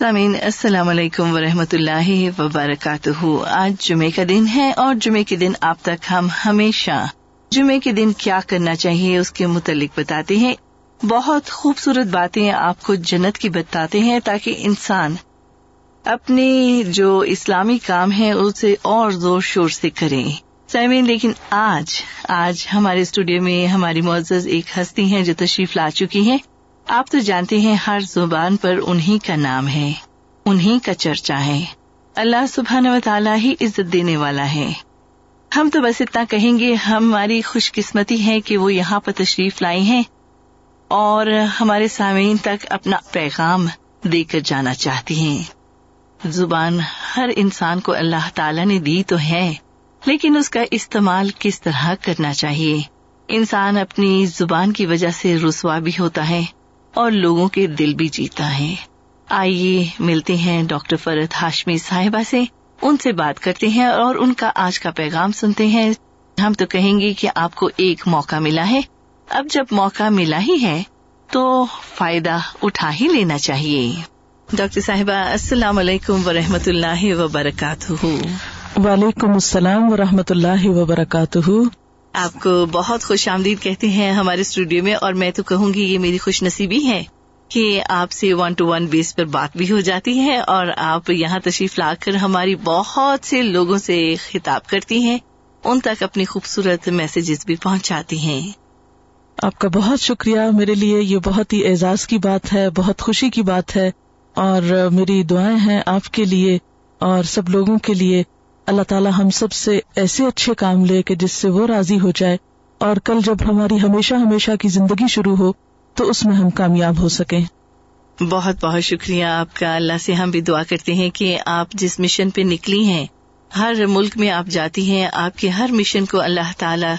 سامعین، السلام علیکم ورحمۃ اللہ وبرکاتہ۔ آج جمعے کا دن ہے اور جمعے کے دن آپ تک ہم ہمیشہ جمعے کے دن کیا کرنا چاہیے اس کے متعلق بتاتے ہیں۔ بہت خوبصورت باتیں آپ کو جنت کی بتاتے ہیں تاکہ انسان اپنی جو اسلامی کام ہے اسے اور زور شور سے کریں سامعین، لیکن آج آج ہمارے اسٹوڈیو میں ہماری معزز ایک ہستی ہیں جو تشریف لا چکی ہیں۔ آپ تو جانتے ہیں ہر زبان پر انہیں کا نام ہے انہیں کا چرچا ہے۔ اللہ سبحان و تعالیٰ ہی عزت دینے والا ہے۔ ہم تو بس اتنا کہیں گے، ہماری خوش قسمتی ہے کہ وہ یہاں پر تشریف لائی ہیں اور ہمارے سامعین تک اپنا پیغام دے کر جانا چاہتی ہیں۔ زبان ہر انسان کو اللہ تعالیٰ نے دی تو ہے، لیکن اس کا استعمال کس طرح کرنا چاہیے؟ انسان اپنی زبان کی وجہ سے رسوا بھی ہوتا ہے۔ اور لوگوں کے دل بھی جیتا ہے۔ آئیے ملتے ہیں ڈاکٹر فرد ہاشمی صاحبہ سے۔ ان سے بات کرتے ہیں اور ان کا آج کا پیغام سنتے ہیں۔ ہم تو کہیں گے کہ آپ کو ایک موقع ملا ہے۔ اب جب موقع ملا ہی ہے تو فائدہ اٹھا ہی لینا چاہیے۔ ڈاکٹر صاحبہ، السلام علیکم و اللہ وبرکاتہ۔ وعلیکم السلام و رحمۃ اللہ وبرکاتہ۔ آپ کو بہت خوش آمدید کہتے ہیں ہمارے اسٹوڈیو میں اور میں تو کہوں گی یہ میری خوش نصیبی ہے کہ آپ سے ون ٹو ون بیس پر بات بھی ہو جاتی ہے اور آپ یہاں تشریف لا کر ہماری بہت سے لوگوں سے خطاب کرتی ہیں، ان تک اپنی خوبصورت میسجز بھی پہنچاتی ہیں۔ آپ کا بہت شکریہ، میرے لیے یہ بہت ہی اعزاز کی بات ہے، بہت خوشی کی بات ہے اور میری دعائیں ہیں آپ کے لیے اور سب لوگوں کے لیے۔ اللہ تعالیٰ ہم سب سے ایسے اچھے کام لے کہ جس سے وہ راضی ہو جائے اور کل جب ہماری ہمیشہ ہمیشہ کی زندگی شروع ہو تو اس میں ہم کامیاب ہو سکیں۔ بہت بہت شکریہ آپ کا۔ اللہ سے ہم بھی دعا کرتے ہیں کہ آپ جس مشن پہ نکلی ہیں، ہر ملک میں آپ جاتی ہیں، آپ کے ہر مشن کو اللہ تعالی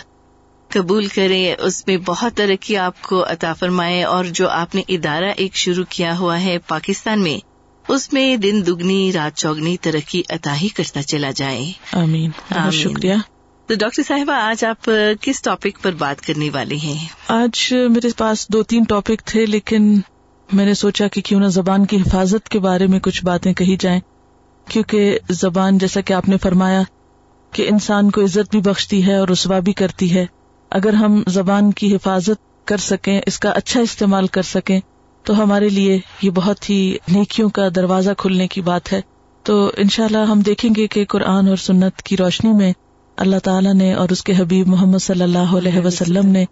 قبول کرے، اس میں بہت ترقی آپ کو عطا فرمائے اور جو آپ نے ادارہ ایک شروع کیا ہوا ہے پاکستان میں اس میں دن دگنی رات چوگنی ترقی عطا ہی کرتا چلا جائے۔ آمین۔ شکریہ۔ تو ڈاکٹر صاحبہ آج آپ کس ٹاپک پر بات کرنے والے ہیں؟ آج میرے پاس دو تین ٹاپک تھے لیکن میں نے سوچا کہ کیوں نہ زبان کی حفاظت کے بارے میں کچھ باتیں کہی جائیں۔ کیونکہ زبان جیسا کہ آپ نے فرمایا کہ انسان کو عزت بھی بخشتی ہے اور رسوا بھی کرتی ہے۔ اگر ہم زبان کی حفاظت کر سکیں اس کا اچھا استعمال کر سکیں تو ہمارے لیے یہ بہت ہی نیکیوں کا دروازہ کھلنے کی بات ہے۔ تو ان شاء اللہ ہم دیکھیں گے کہ قرآن اور سنت کی روشنی میں اللہ تعالیٰ نے اور اس کے حبیب محمد صلی اللہ علیہ وسلم نے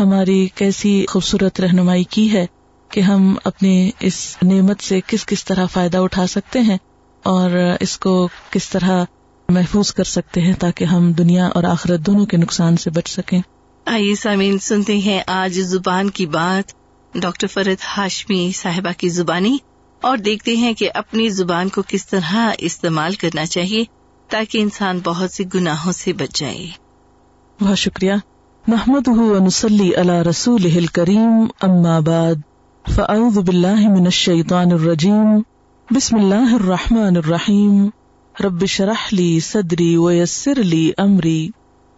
ہماری کیسی خوبصورت رہنمائی کی ہے کہ ہم اپنی اس نعمت سے کس کس طرح فائدہ اٹھا سکتے ہیں اور اس کو کس طرح محفوظ کر سکتے ہیں تاکہ ہم دنیا اور آخرت دونوں کے نقصان سے بچ سکیں۔ آئیے سامعین، سنتے ہیں آج زبان کی بات۔ ڈاکٹر فرد ہاشمی صاحبہ کی زبانی اور دیکھتے ہیں کہ اپنی زبان کو کس طرح استعمال کرنا چاہیے تاکہ انسان بہت سی گناہوں سے بچ جائے۔ بہت شکریہ۔ محمد نسلی اللہ رسول کریم اماباد فعد باللہ من الشیطان الرجیم۔ بسم اللہ الرحمن الرحیم۔ رب شرح لی صدری ویسر لی امری۔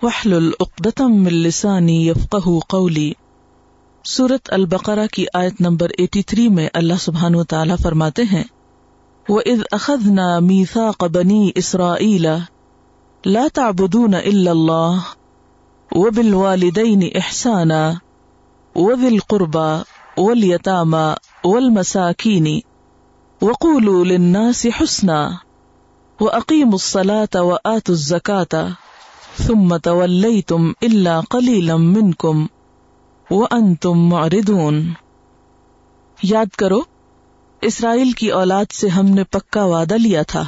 وحل العقدم من لسانی یفقہ قولی۔ سورت البقرا کی آیت نمبر ایٹی تھری میں اللہ سبحان و تعالیٰ فرماتے ہیں وہ اد اخد نہ میسا قبنی اسرا لا تعبدون الا اللہ و بال والدین احسانہ و دل قربا ولیتامہ ول مساکینی وقول للناس حسنا وأقيموا الصلاة وآتوا الزكاة ثم توليتم إلا قليلا منكم وہ ان تم معردون یاد کرو، اسرائیل کی اولاد سے ہم نے پکا وعدہ لیا تھا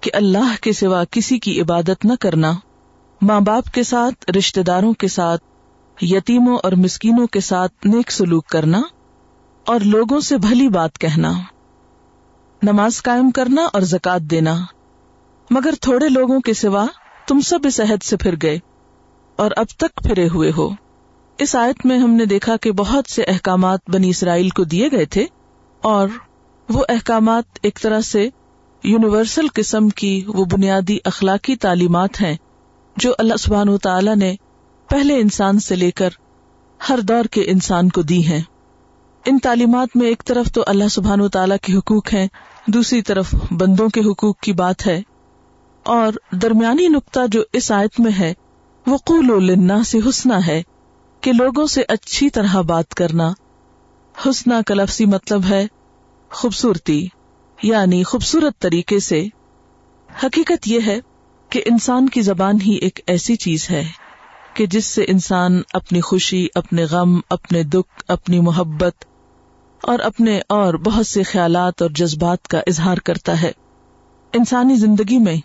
کہ اللہ کے سوا کسی کی عبادت نہ کرنا، ماں باپ کے ساتھ رشتے داروں کے ساتھ، یتیموں اور مسکینوں کے ساتھ نیک سلوک کرنا اور لوگوں سے بھلی بات کہنا۔ نماز قائم کرنا اور زکات دینا۔ مگر تھوڑے لوگوں کے سوا تم سب اس عہد سے پھر گئے اور اب تک پھرے ہوئے ہو۔ اس آیت میں ہم نے دیکھا کہ بہت سے احکامات بنی اسرائیل کو دیے گئے تھے اور وہ احکامات ایک طرح سے یونیورسل قسم کی وہ بنیادی اخلاقی تعلیمات ہیں جو اللہ سبحان و تعالی نے پہلے انسان سے لے کر ہر دور کے انسان کو دی ہیں۔ ان تعلیمات میں ایک طرف تو اللہ سبحان و تعالیٰ کے حقوق ہیں، دوسری طرف بندوں کے حقوق کی بات ہے۔ اور درمیانی نقطہ جو اس آیت میں ہے، وہ قول و سے حسنا ہے۔ کہ لوگوں سے اچھی طرح بات کرنا حسنا کا لفظی مطلب ہے خوبصورتی یعنی خوبصورت طریقے سے۔ حقیقت یہ ہے کہ انسان کی زبان ہی ایک ایسی چیز ہے کہ جس سے انسان اپنی خوشی، اپنے غم، اپنے دکھ، اپنی محبت اور اپنے اور بہت سے خیالات اور جذبات کا اظہار کرتا ہے۔ انسانی زندگی میں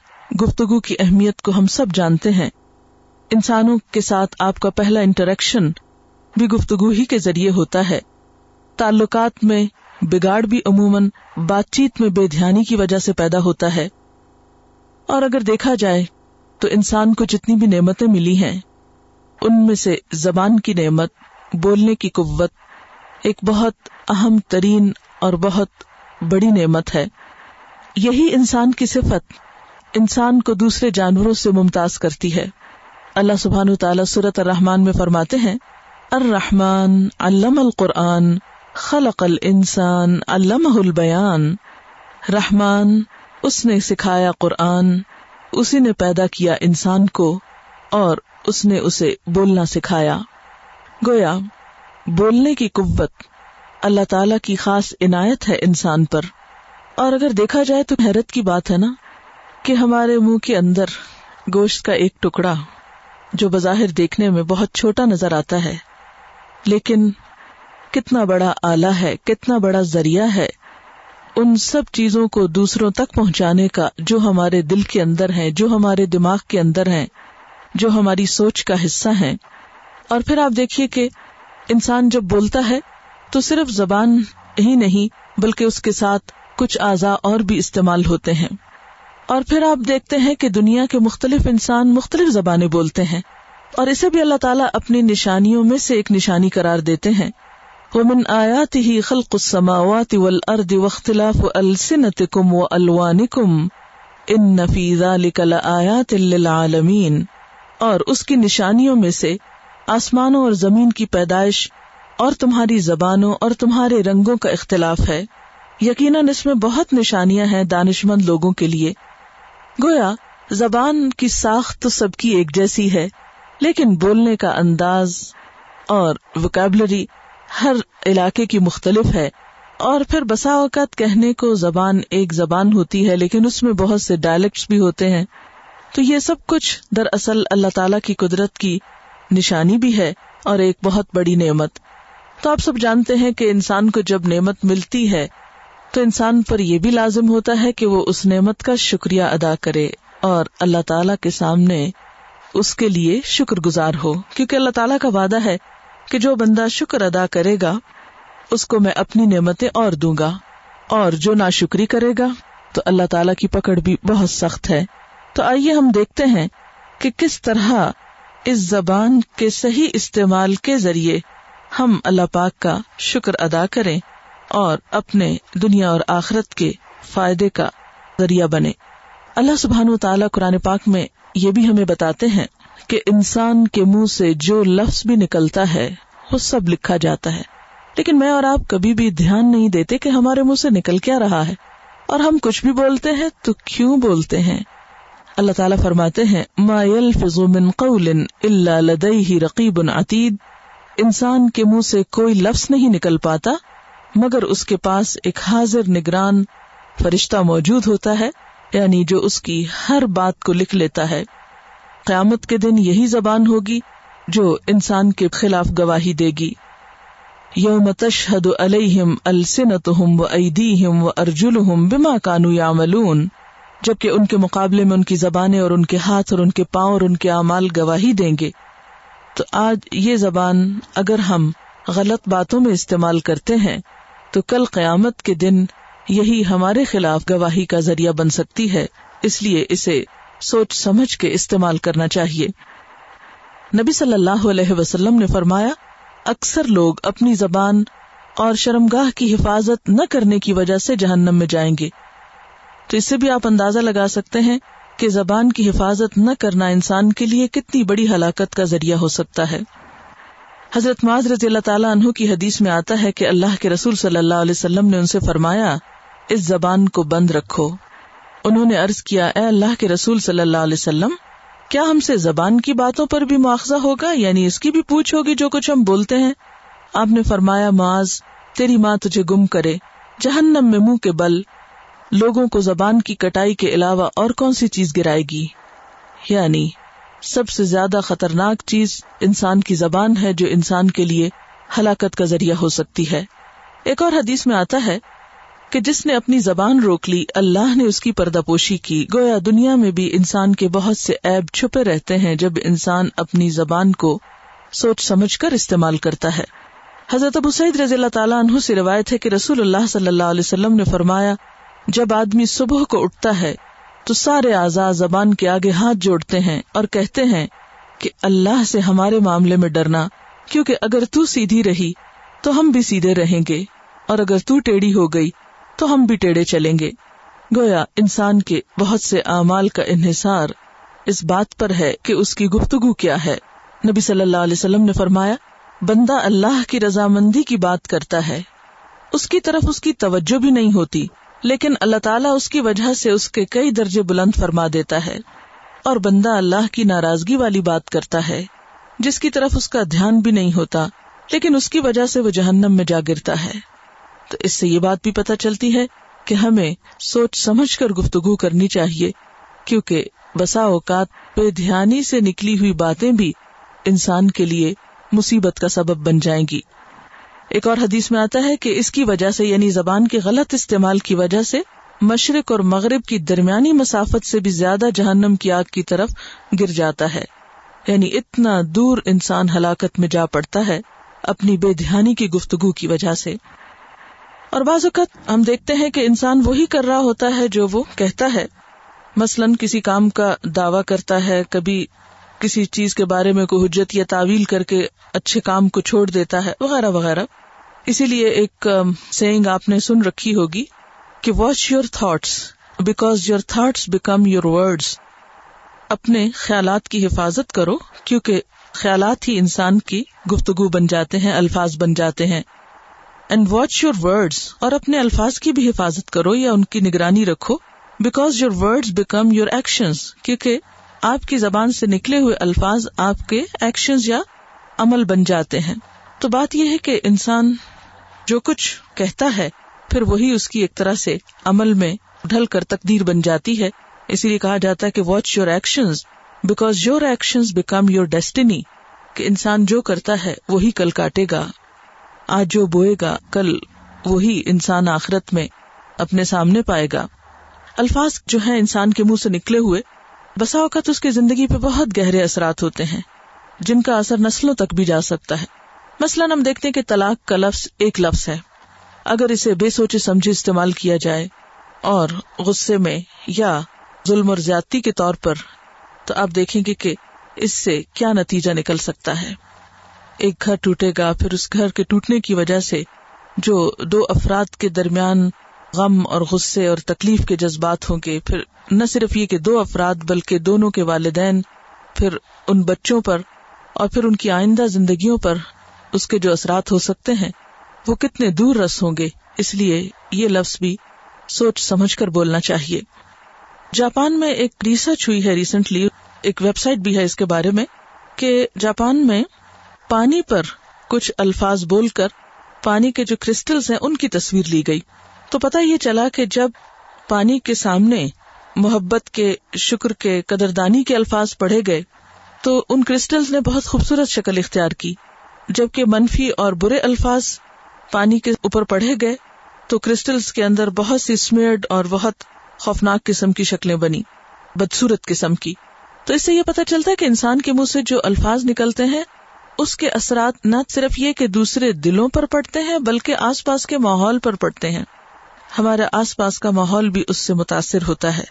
گفتگو کی اہمیت کو ہم سب جانتے ہیں۔ انسانوں کے ساتھ آپ کا پہلا انٹریکشن بھی گفتگو ہی کے ذریعے ہوتا ہے۔ تعلقات میں بگاڑ بھی عموماً بات چیت میں بے دھیانی کی وجہ سے پیدا ہوتا ہے۔ اور اگر دیکھا جائے تو انسان کو جتنی بھی نعمتیں ملی ہیں، ان میں سے زبان کی نعمت، بولنے کی قوت ایک بہت اہم ترین اور بہت بڑی نعمت ہے۔ یہی انسان کی صفت انسان کو دوسرے جانوروں سے ممتاز کرتی ہے۔ اللہ سبحان تعالیٰ صورت الرحمان میں فرماتے ہیں، الرحمن علم القرآن، خلق الانسان، علمہ البیان۔ رحمان، اس نے سکھایا قرآن، اسی نے پیدا کیا انسان کو، اور اس نے اسے بولنا سکھایا۔ گویا، بولنے کی قوت اللہ تعالی کی خاص عنایت ہے انسان پر۔ اور اگر دیکھا جائے تو حیرت کی بات ہے نا، کہ ہمارے منہ کے اندر گوشت کا ایک ٹکڑا جو بظاہر دیکھنے میں بہت چھوٹا نظر آتا ہے، لیکن کتنا بڑا آلہ ہے، کتنا بڑا ذریعہ ہے، ان سب چیزوں کو دوسروں تک پہنچانے کا جو ہمارے دل کے اندر ہے جو ہمارے دماغ کے اندر ہے جو ہماری سوچ کا حصہ ہے اور پھر آپ دیکھیے کہ انسان جب بولتا ہے، تو صرف زبان ہی نہیں، بلکہ اس کے ساتھ کچھ اعضاء اور بھی استعمال ہوتے ہیں۔ اور پھر آپ دیکھتے ہیں کہ دنیا کے مختلف انسان مختلف زبانیں بولتے ہیں اور اسے بھی اللہ تعالیٰ اپنی نشانیوں میں سے ایک نشانی قرار دیتے ہیں۔ ومن آیات ہی خلق السماوات والارض واختلاف السنتکم و ان فی ذالک لآیات للعالمین اور اس کی نشانیوں میں سے آسمانوں اور زمین کی پیدائش اور تمہاری زبانوں اور تمہارے رنگوں کا اختلاف ہے۔ یقیناً اس میں بہت نشانیاں ہیں دانش مند لوگوں کے لیے۔ گویا، زبان کی ساخت تو سب کی ایک جیسی ہے، لیکن بولنے کا انداز اور وکیبلری ہر علاقے کی مختلف ہے، اور پھر بسا اوقات کہنے کو زبان ایک زبان ہوتی ہے، لیکن اس میں بہت سے ڈائلیکٹس بھی ہوتے ہیں۔ تو یہ سب کچھ دراصل اللہ تعالی کی قدرت کی نشانی بھی ہے اور ایک بہت بڑی نعمت۔ تو آپ سب جانتے ہیں کہ انسان کو جب نعمت ملتی ہے تو انسان پر یہ بھی لازم ہوتا ہے کہ وہ اس نعمت کا شکریہ ادا کرے اور اللہ تعالی کے سامنے اس کے لیے شکر گزار ہو۔ کیونکہ اللہ تعالیٰ کا وعدہ ہے کہ جو بندہ شکر ادا کرے گا، اس کو میں اپنی نعمتیں اور دوں گا۔ اور جو نا شکری کرے گا، تو اللہ تعالیٰ کی پکڑ بھی بہت سخت ہے۔ تو آئیے ہم دیکھتے ہیں کہ کس طرح اس زبان کے صحیح استعمال کے ذریعے ہم اللہ پاک کا شکر ادا کریں۔ اور اپنے دنیا اور آخرت کے فائدے کا ذریعہ بنے۔ اللہ سبحان و تعالیٰ قرآن پاک میں یہ بھی ہمیں بتاتے ہیں کہ انسان کے منہ سے جو لفظ بھی نکلتا ہے، وہ سب لکھا جاتا ہے۔ لیکن میں اور آپ کبھی بھی دھیان نہیں دیتے کہ ہمارے منہ سے نکل کیا رہا ہے۔ اور ہم کچھ بھی بولتے ہیں تو کیوں بولتے ہیں؟ اللہ تعالیٰ فرماتے ہیں، ما يلفظ من قول الا لديه رقیب عتید انسان کے منہ سے کوئی لفظ نہیں نکل پاتا مگر اس کے پاس ایک حاضر نگران فرشتہ موجود ہوتا ہے یعنی جو اس کی ہر بات کو لکھ لیتا ہے۔ قیامت کے دن یہی زبان ہوگی جو انسان کے خلاف گواہی دے گی۔ یوم تشہد علیہم السنتہم و ایدیہم و ارجلہم بما کانو یعملون۔ جبکہ ان کے مقابلے میں ان کی زبانیں اور ان کے ہاتھ اور ان کے پاؤں اور ان کے اعمال گواہی دیں گے۔ تو آج یہ زبان اگر ہم غلط باتوں میں استعمال کرتے ہیں تو کل قیامت کے دن یہی ہمارے خلاف گواہی کا ذریعہ بن سکتی ہے، اس لیے اسے سوچ سمجھ کے استعمال کرنا چاہیے۔ نبی صلی اللہ علیہ وسلم نے فرمایا، اکثر لوگ اپنی زبان اور شرمگاہ کی حفاظت نہ کرنے کی وجہ سے جہنم میں جائیں گے۔ تو اس سے بھی آپ اندازہ لگا سکتے ہیں کہ زبان کی حفاظت نہ کرنا انسان کے لیے کتنی بڑی ہلاکت کا ذریعہ ہو سکتا ہے۔ حضرت معاذ رضی اللہ تعالیٰ عنہ کی حدیث میں آتا ہے کہ اللہ کے رسول صلی اللہ علیہ وسلم نے ان سے فرمایا، اس زبان کو بند رکھو۔ انہوں نے عرض کیا، اے اللہ کے رسول صلی اللہ علیہ وسلم، کیا ہم سے زبان کی باتوں پر بھی مواخذہ ہوگا؟ یعنی اس کی بھی پوچھ ہوگی جو کچھ ہم بولتے ہیں۔ آپ نے فرمایا، معاذ، تیری ماں تجھے گم کرے۔ جہنم میں منہ کے بل، لوگوں کو زبان کی کٹائی کے علاوہ اور کون سی چیز گرائے گی؟ یعنی سب سے زیادہ خطرناک چیز انسان کی زبان ہے جو انسان کے لیے ہلاکت کا ذریعہ ہو سکتی ہے۔ ایک اور حدیث میں آتا ہے کہ جس نے اپنی زبان روک لی، اللہ نے اس کی پردہ پوشی کی۔ گویا دنیا میں بھی انسان کے بہت سے عیب چھپے رہتے ہیں جب انسان اپنی زبان کو سوچ سمجھ کر استعمال کرتا ہے۔ حضرت ابو سعید رضی اللہ تعالیٰ عنہ سے روایت ہے کہ رسول اللہ صلی اللہ علیہ وسلم نے فرمایا، جب آدمی صبح کو اٹھتا ہے تو سارے آزاد زبان کے آگے ہاتھ جوڑتے ہیں اور کہتے ہیں کہ اللہ سے ہمارے معاملے میں ڈرنا، کیونکہ اگر تو سیدھی رہی تو ہم بھی سیدھے رہیں گے، اور اگر تو ٹیڑھی ہو گئی تو ہم بھی ٹیڑھے چلیں گے۔ گویا انسان کے بہت سے اعمال کا انحصار اس بات پر ہے کہ اس کی گفتگو کیا ہے۔ نبی صلی اللہ علیہ وسلم نے فرمایا، بندہ اللہ کی رضامندی کی بات کرتا ہے، اس کی طرف اس کی توجہ بھی نہیں ہوتی۔ لیکن اللہ تعالیٰ اس کی وجہ سے اس کے کئی درجے بلند فرما دیتا ہے اور بندہ اللہ کی ناراضگی والی بات کرتا ہے، جس کی طرف اس کا دھیان بھی نہیں ہوتا، لیکن اس کی وجہ سے وہ جہنم میں جا گرتا ہے۔ تو اس سے یہ بات بھی پتہ چلتی ہے کہ ہمیں سوچ سمجھ کر گفتگو کرنی چاہیے، کیونکہ بسا اوقات بے دھیانی سے نکلی ہوئی باتیں بھی انسان کے لیے مصیبت کا سبب بن جائیں گی۔ ایک اور حدیث میں آتا ہے کہ اس کی وجہ سے یعنی زبان کے غلط استعمال کی وجہ سے مشرق اور مغرب کی درمیانی مسافت سے بھی زیادہ جہنم کی آگ کی طرف گر جاتا ہے۔ یعنی اتنا دور انسان ہلاکت میں جا پڑتا ہے اپنی بے دھیانی کی گفتگو کی وجہ سے۔ اور بعض اوقات ہم دیکھتے ہیں کہ انسان وہی کر رہا ہوتا ہے جو وہ کہتا ہے۔ مثلاً کسی کام کا دعوی کرتا ہے، کبھی کسی چیز کے بارے میں کوئی حجت یا تعویل کر کے اچھے کام کو چھوڑ دیتا ہے، وغیرہ وغیرہ۔ اسی لیے ایک سینگ آپ نے سن رکھی ہوگی کہ watch your thoughts because your thoughts become your words اپنے خیالات کی حفاظت کرو، کیونکہ خیالات ہی انسان کی گفتگو بن جاتے ہیں، الفاظ بن جاتے ہیں. اینڈ واچ یور ورڈس اور اپنے الفاظ کی بھی حفاظت کرو یا ان کی نگرانی رکھو because your word become your action کیونکہ آپ کی زبان سے نکلے ہوئے الفاظ آپ کے ایکشن یا عمل بن جاتے ہیں. تو بات یہ ہے کہ انسان جو کچھ کہتا ہے، پھر وہی اس کی ایک طرح سے عمل میں ڈھل کر تقدیر بن جاتی ہے۔ اسی لیے کہا جاتا ہے کہ watch your action because your action become your destiny کہ انسان جو کرتا ہے، وہی کل کاٹے گا۔ آج جو بوئے گا، کل وہی انسان آخرت میں اپنے سامنے پائے گا۔ الفاظ جو ہے انسان کے منہ سے نکلے ہوئے، بسا اوقات اس کی زندگی پہ بہت گہرے اثرات ہوتے ہیں، جن کا اثر نسلوں تک بھی جا سکتا ہے۔ مثلاً ہم دیکھتے ہیں کہ طلاق کا لفظ ایک لفظ ہے۔ اگر اسے بے سوچے سمجھے استعمال کیا جائے اور غصے میں یا ظلم اور زیادتی کے طور پر، تو آپ دیکھیں گے کہ اس سے کیا نتیجہ نکل سکتا ہے۔ ایک گھر ٹوٹے گا، پھر اس گھر کے ٹوٹنے کی وجہ سے جو دو افراد کے درمیان غم اور غصے اور تکلیف کے جذبات ہوں گے، پھر نہ صرف یہ کہ دو افراد بلکہ دونوں کے والدین، پھر ان بچوں پر اور پھر ان کی آئندہ زندگیوں پر اس کے جو اثرات ہو سکتے ہیں، وہ کتنے دور رس ہوں گے۔ اس لیے یہ لفظ بھی سوچ سمجھ کر بولنا چاہیے۔ جاپان میں ایک ریسرچ ہوئی ہے ریسنٹلی ایک ویب سائٹ بھی ہے اس کے بارے میں، کہ جاپان میں پانی پر کچھ الفاظ بول کر پانی کے جو کرسٹلز ہیں، ان کی تصویر لی گئی۔ تو پتا یہ چلا کہ جب پانی کے سامنے محبت کے، شکر کے، قدردانی کے الفاظ پڑھے گئے، تو ان کرسٹلز نے بہت خوبصورت شکل اختیار کی۔ جبکہ منفی اور برے الفاظ پانی کے اوپر پڑھے گئے، تو کرسٹلز کے اندر بہت سی اسمیئرڈ اور بہت خوفناک قسم کی شکلیں بنی بدسورت قسم کی۔ تو اس سے یہ پتا چلتا ہے کہ انسان کے منہ سے جو الفاظ نکلتے ہیں، اس کے اثرات نہ صرف یہ کہ دوسرے دلوں پر پڑتے ہیں، بلکہ آس پاس کے ماحول پر پڑتے ہیں۔ ہمارے آس پاس کا ماحول بھی اس سے متاثر ہوتا ہے۔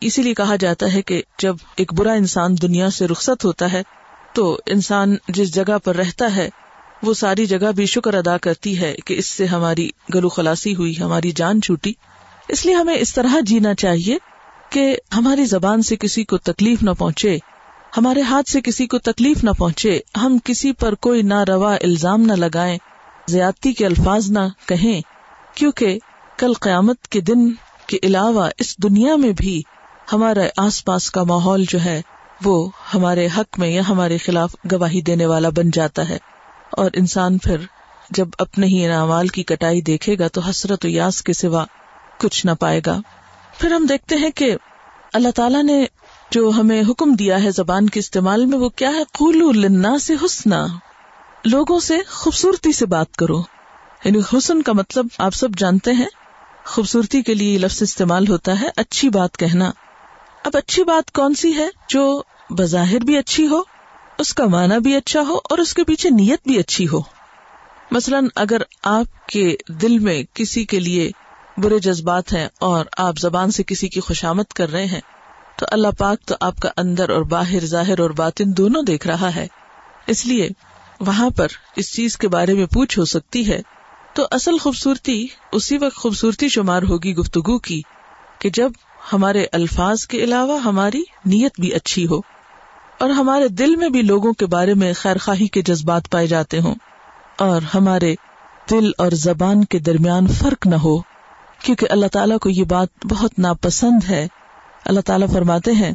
اسی لیے کہا جاتا ہے کہ جب ایک برا انسان دنیا سے رخصت ہوتا ہے تو انسان جس جگہ پر رہتا ہے، وہ ساری جگہ بھی شکر ادا کرتی ہے کہ اس سے ہماری گلو خلاسی ہوئی، ہماری جان چھوٹی۔ اس لیے ہمیں اس طرح جینا چاہیے کہ ہماری زبان سے کسی کو تکلیف نہ پہنچے، ہمارے ہاتھ سے کسی کو تکلیف نہ پہنچے، ہم کسی پر کوئی نہ روا الزام نہ لگائیں، زیادتی کے الفاظ نہ کہیں، کیونکہ کل قیامت کے دن کے علاوہ اس دنیا میں بھی ہمارے آس پاس کا ماحول جو ہے وہ ہمارے حق میں یا ہمارے خلاف گواہی دینے والا بن جاتا ہے۔ اور انسان پھر جب اپنے ہی انعمال کی کٹائی دیکھے گا تو حسرت و یاس کے سوا کچھ نہ پائے گا۔ پھر ہم دیکھتے ہیں کہ اللہ تعالیٰ نے جو ہمیں حکم دیا ہے زبان کے استعمال میں وہ کیا ہے؟ قولو لنا سے حسنا۔ لوگوں سے خوبصورتی سے بات کرو۔ یعنی حسن کا مطلب آپ سب جانتے ہیں۔ خوبصورتی کے لیے لفظ استعمال ہوتا ہے۔ اچھی بات کہنا۔ اب اچھی بات کون سی ہے جو بظاہر بھی اچھی ہو، اس کا معنی بھی اچھا ہو اور اس کے پیچھے نیت بھی اچھی ہو؟ مثلاً اگر آپ کے دل میں کسی کے لیے برے جذبات ہیں اور آپ زبان سے کسی کی خوشامد کر رہے ہیں، تو اللہ پاک تو آپ کا اندر اور باہر، ظاہر اور باطن دونوں دیکھ رہا ہے۔ اس لیے وہاں پر اس چیز کے بارے میں پوچھ ہو سکتی ہے۔ تو اصل خوبصورتی اسی وقت خوبصورتی شمار ہوگی گفتگو کی کہ جب ہمارے الفاظ کے علاوہ ہماری نیت بھی اچھی ہو اور ہمارے دل میں بھی لوگوں کے بارے میں خیر خواہی کے جذبات پائے جاتے ہوں اور ہمارے دل اور زبان کے درمیان فرق نہ ہو، کیونکہ اللہ تعالیٰ کو یہ بات بہت ناپسند ہے۔ اللہ تعالیٰ فرماتے ہیں،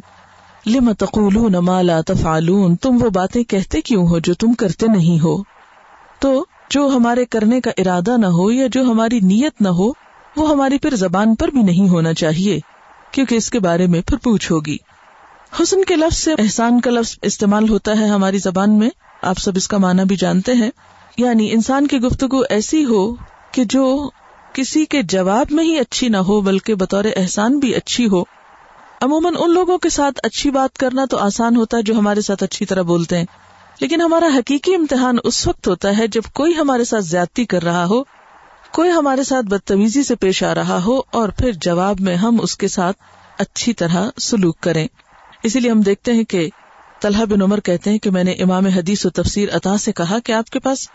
لم تقولون ما لا تفعلون تم وہ باتیں کہتے کیوں ہو جو تم کرتے نہیں ہو؟ تو جو ہمارے کرنے کا ارادہ نہ ہو یا جو ہماری نیت نہ ہو، وہ ہماری پھر زبان پر بھی نہیں ہونا چاہیے۔ کیونکہ اس کے بارے میں پھر پوچھ ہوگی۔ حسن کے لفظ سے احسان کا لفظ استعمال ہوتا ہے ہماری زبان میں۔ آپ سب اس کا معنی بھی جانتے ہیں۔ یعنی انسان کی گفتگو ایسی ہو کہ جو کسی کے جواب میں ہی اچھی نہ ہو، بلکہ بطور احسان بھی اچھی ہو۔ عموماً ان لوگوں کے ساتھ اچھی بات کرنا تو آسان ہوتا ہے جو ہمارے ساتھ اچھی طرح بولتے ہیں۔ لیکن ہمارا حقیقی امتحان اس وقت ہوتا ہے جب کوئی ہمارے ساتھ زیادتی کر رہا ہو۔ کوئی ہمارے ساتھ بدتمیزی سے پیش آ رہا ہو اور پھر جواب میں ہم اس کے ساتھ اچھی طرح سلوک کریں۔ اسی لیے ہم دیکھتے ہیں کہ طلحہ بن عمر کہتے ہیں کہ میں نے امام حدیث و تفسیر عطا سے کہا کہ آپ کے پاس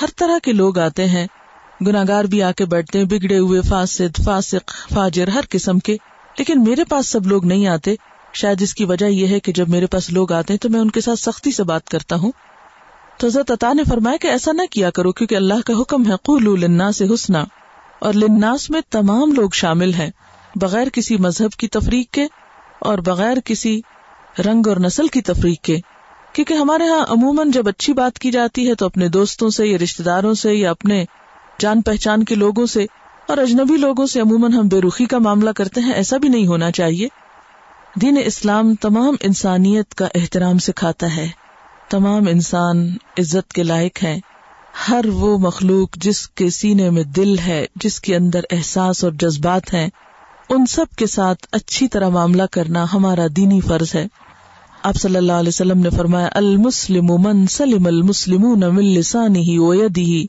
ہر طرح کے لوگ آتے ہیں۔ گناگار بھی آ کے بیٹھتے ہیں، بگڑے ہوئے، فاسد، فاسق، فاجر، ہر قسم کے۔ لیکن میرے پاس سب لوگ نہیں آتے۔ شاید اس کی وجہ یہ ہے کہ جب میرے پاس لوگ آتے ہیں تو میں ان کے ساتھ سختی سے بات کرتا ہوں۔ تو حضرت عطا نے فرمایا کہ ایسا نہ کیا کرو کیونکہ اللہ کا حکم ہے قولو لنا سے حسنا۔ اور لناس میں تمام لوگ شامل ہیں، بغیر کسی مذہب کی تفریق کے اور بغیر کسی رنگ اور نسل کی تفریق کے۔ کیونکہ ہمارے ہاں عموماً جب اچھی بات کی جاتی ہے تو اپنے دوستوں سے یا رشتے داروں سے یا اپنے جان پہچان کے لوگوں سے اور اجنبی لوگوں سے عموماً ہم بے رخی کا معاملہ کرتے ہیں، ایسا بھی نہیں ہونا چاہیے۔ دین اسلام تمام انسانیت کا احترام سکھاتا ہے۔ تمام انسان عزت کے لائق ہیں۔ ہر وہ مخلوق جس کے سینے میں دل ہے، جس کے اندر احساس اور جذبات ہیں، ان سب کے ساتھ اچھی طرح معاملہ کرنا ہمارا دینی فرض ہے۔ آپ صلی اللہ علیہ وسلم نے فرمایا، المسلم من سلم المسلمون من لسانه ويده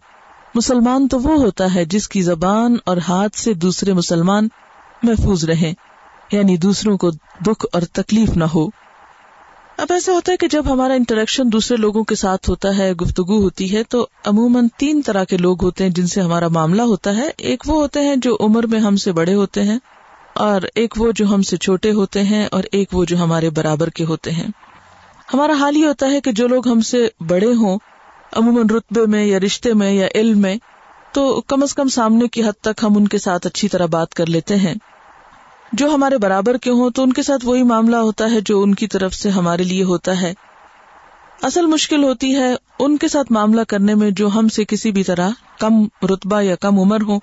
مسلمان تو وہ ہوتا ہے جس کی زبان اور ہاتھ سے دوسرے مسلمان محفوظ رہے یعنی دوسروں کو دکھ اور تکلیف نہ ہو۔ اب ایسا ہوتا ہے کہ جب ہمارا انٹریکشن دوسرے لوگوں کے ساتھ ہوتا ہے، گفتگو ہوتی ہے، تو عموماً تین طرح کے لوگ ہوتے ہیں جن سے ہمارا معاملہ ہوتا ہے۔ ایک وہ ہوتے ہیں جو عمر میں ہم سے بڑے ہوتے ہیں، اور ایک وہ جو ہم سے چھوٹے ہوتے ہیں، اور ایک وہ جو ہمارے برابر کے ہوتے ہیں۔ ہمارا حال یہ ہوتا ہے کہ جو لوگ ہم سے بڑے ہوں، عموماً رتبے میں یا رشتے میں یا علم میں، تو کم از کم سامنے کی حد تک ہم ان کے ساتھ اچھی طرح بات کر لیتے ہیں۔ جو ہمارے برابر کے ہوں تو ان کے ساتھ وہی معاملہ ہوتا ہے جو ان کی طرف سے ہمارے لیے ہوتا ہے۔ اصل مشکل ہوتی ہے ان کے ساتھ معاملہ کرنے میں جو ہم سے کسی بھی طرح کم رتبہ یا کم عمر ہو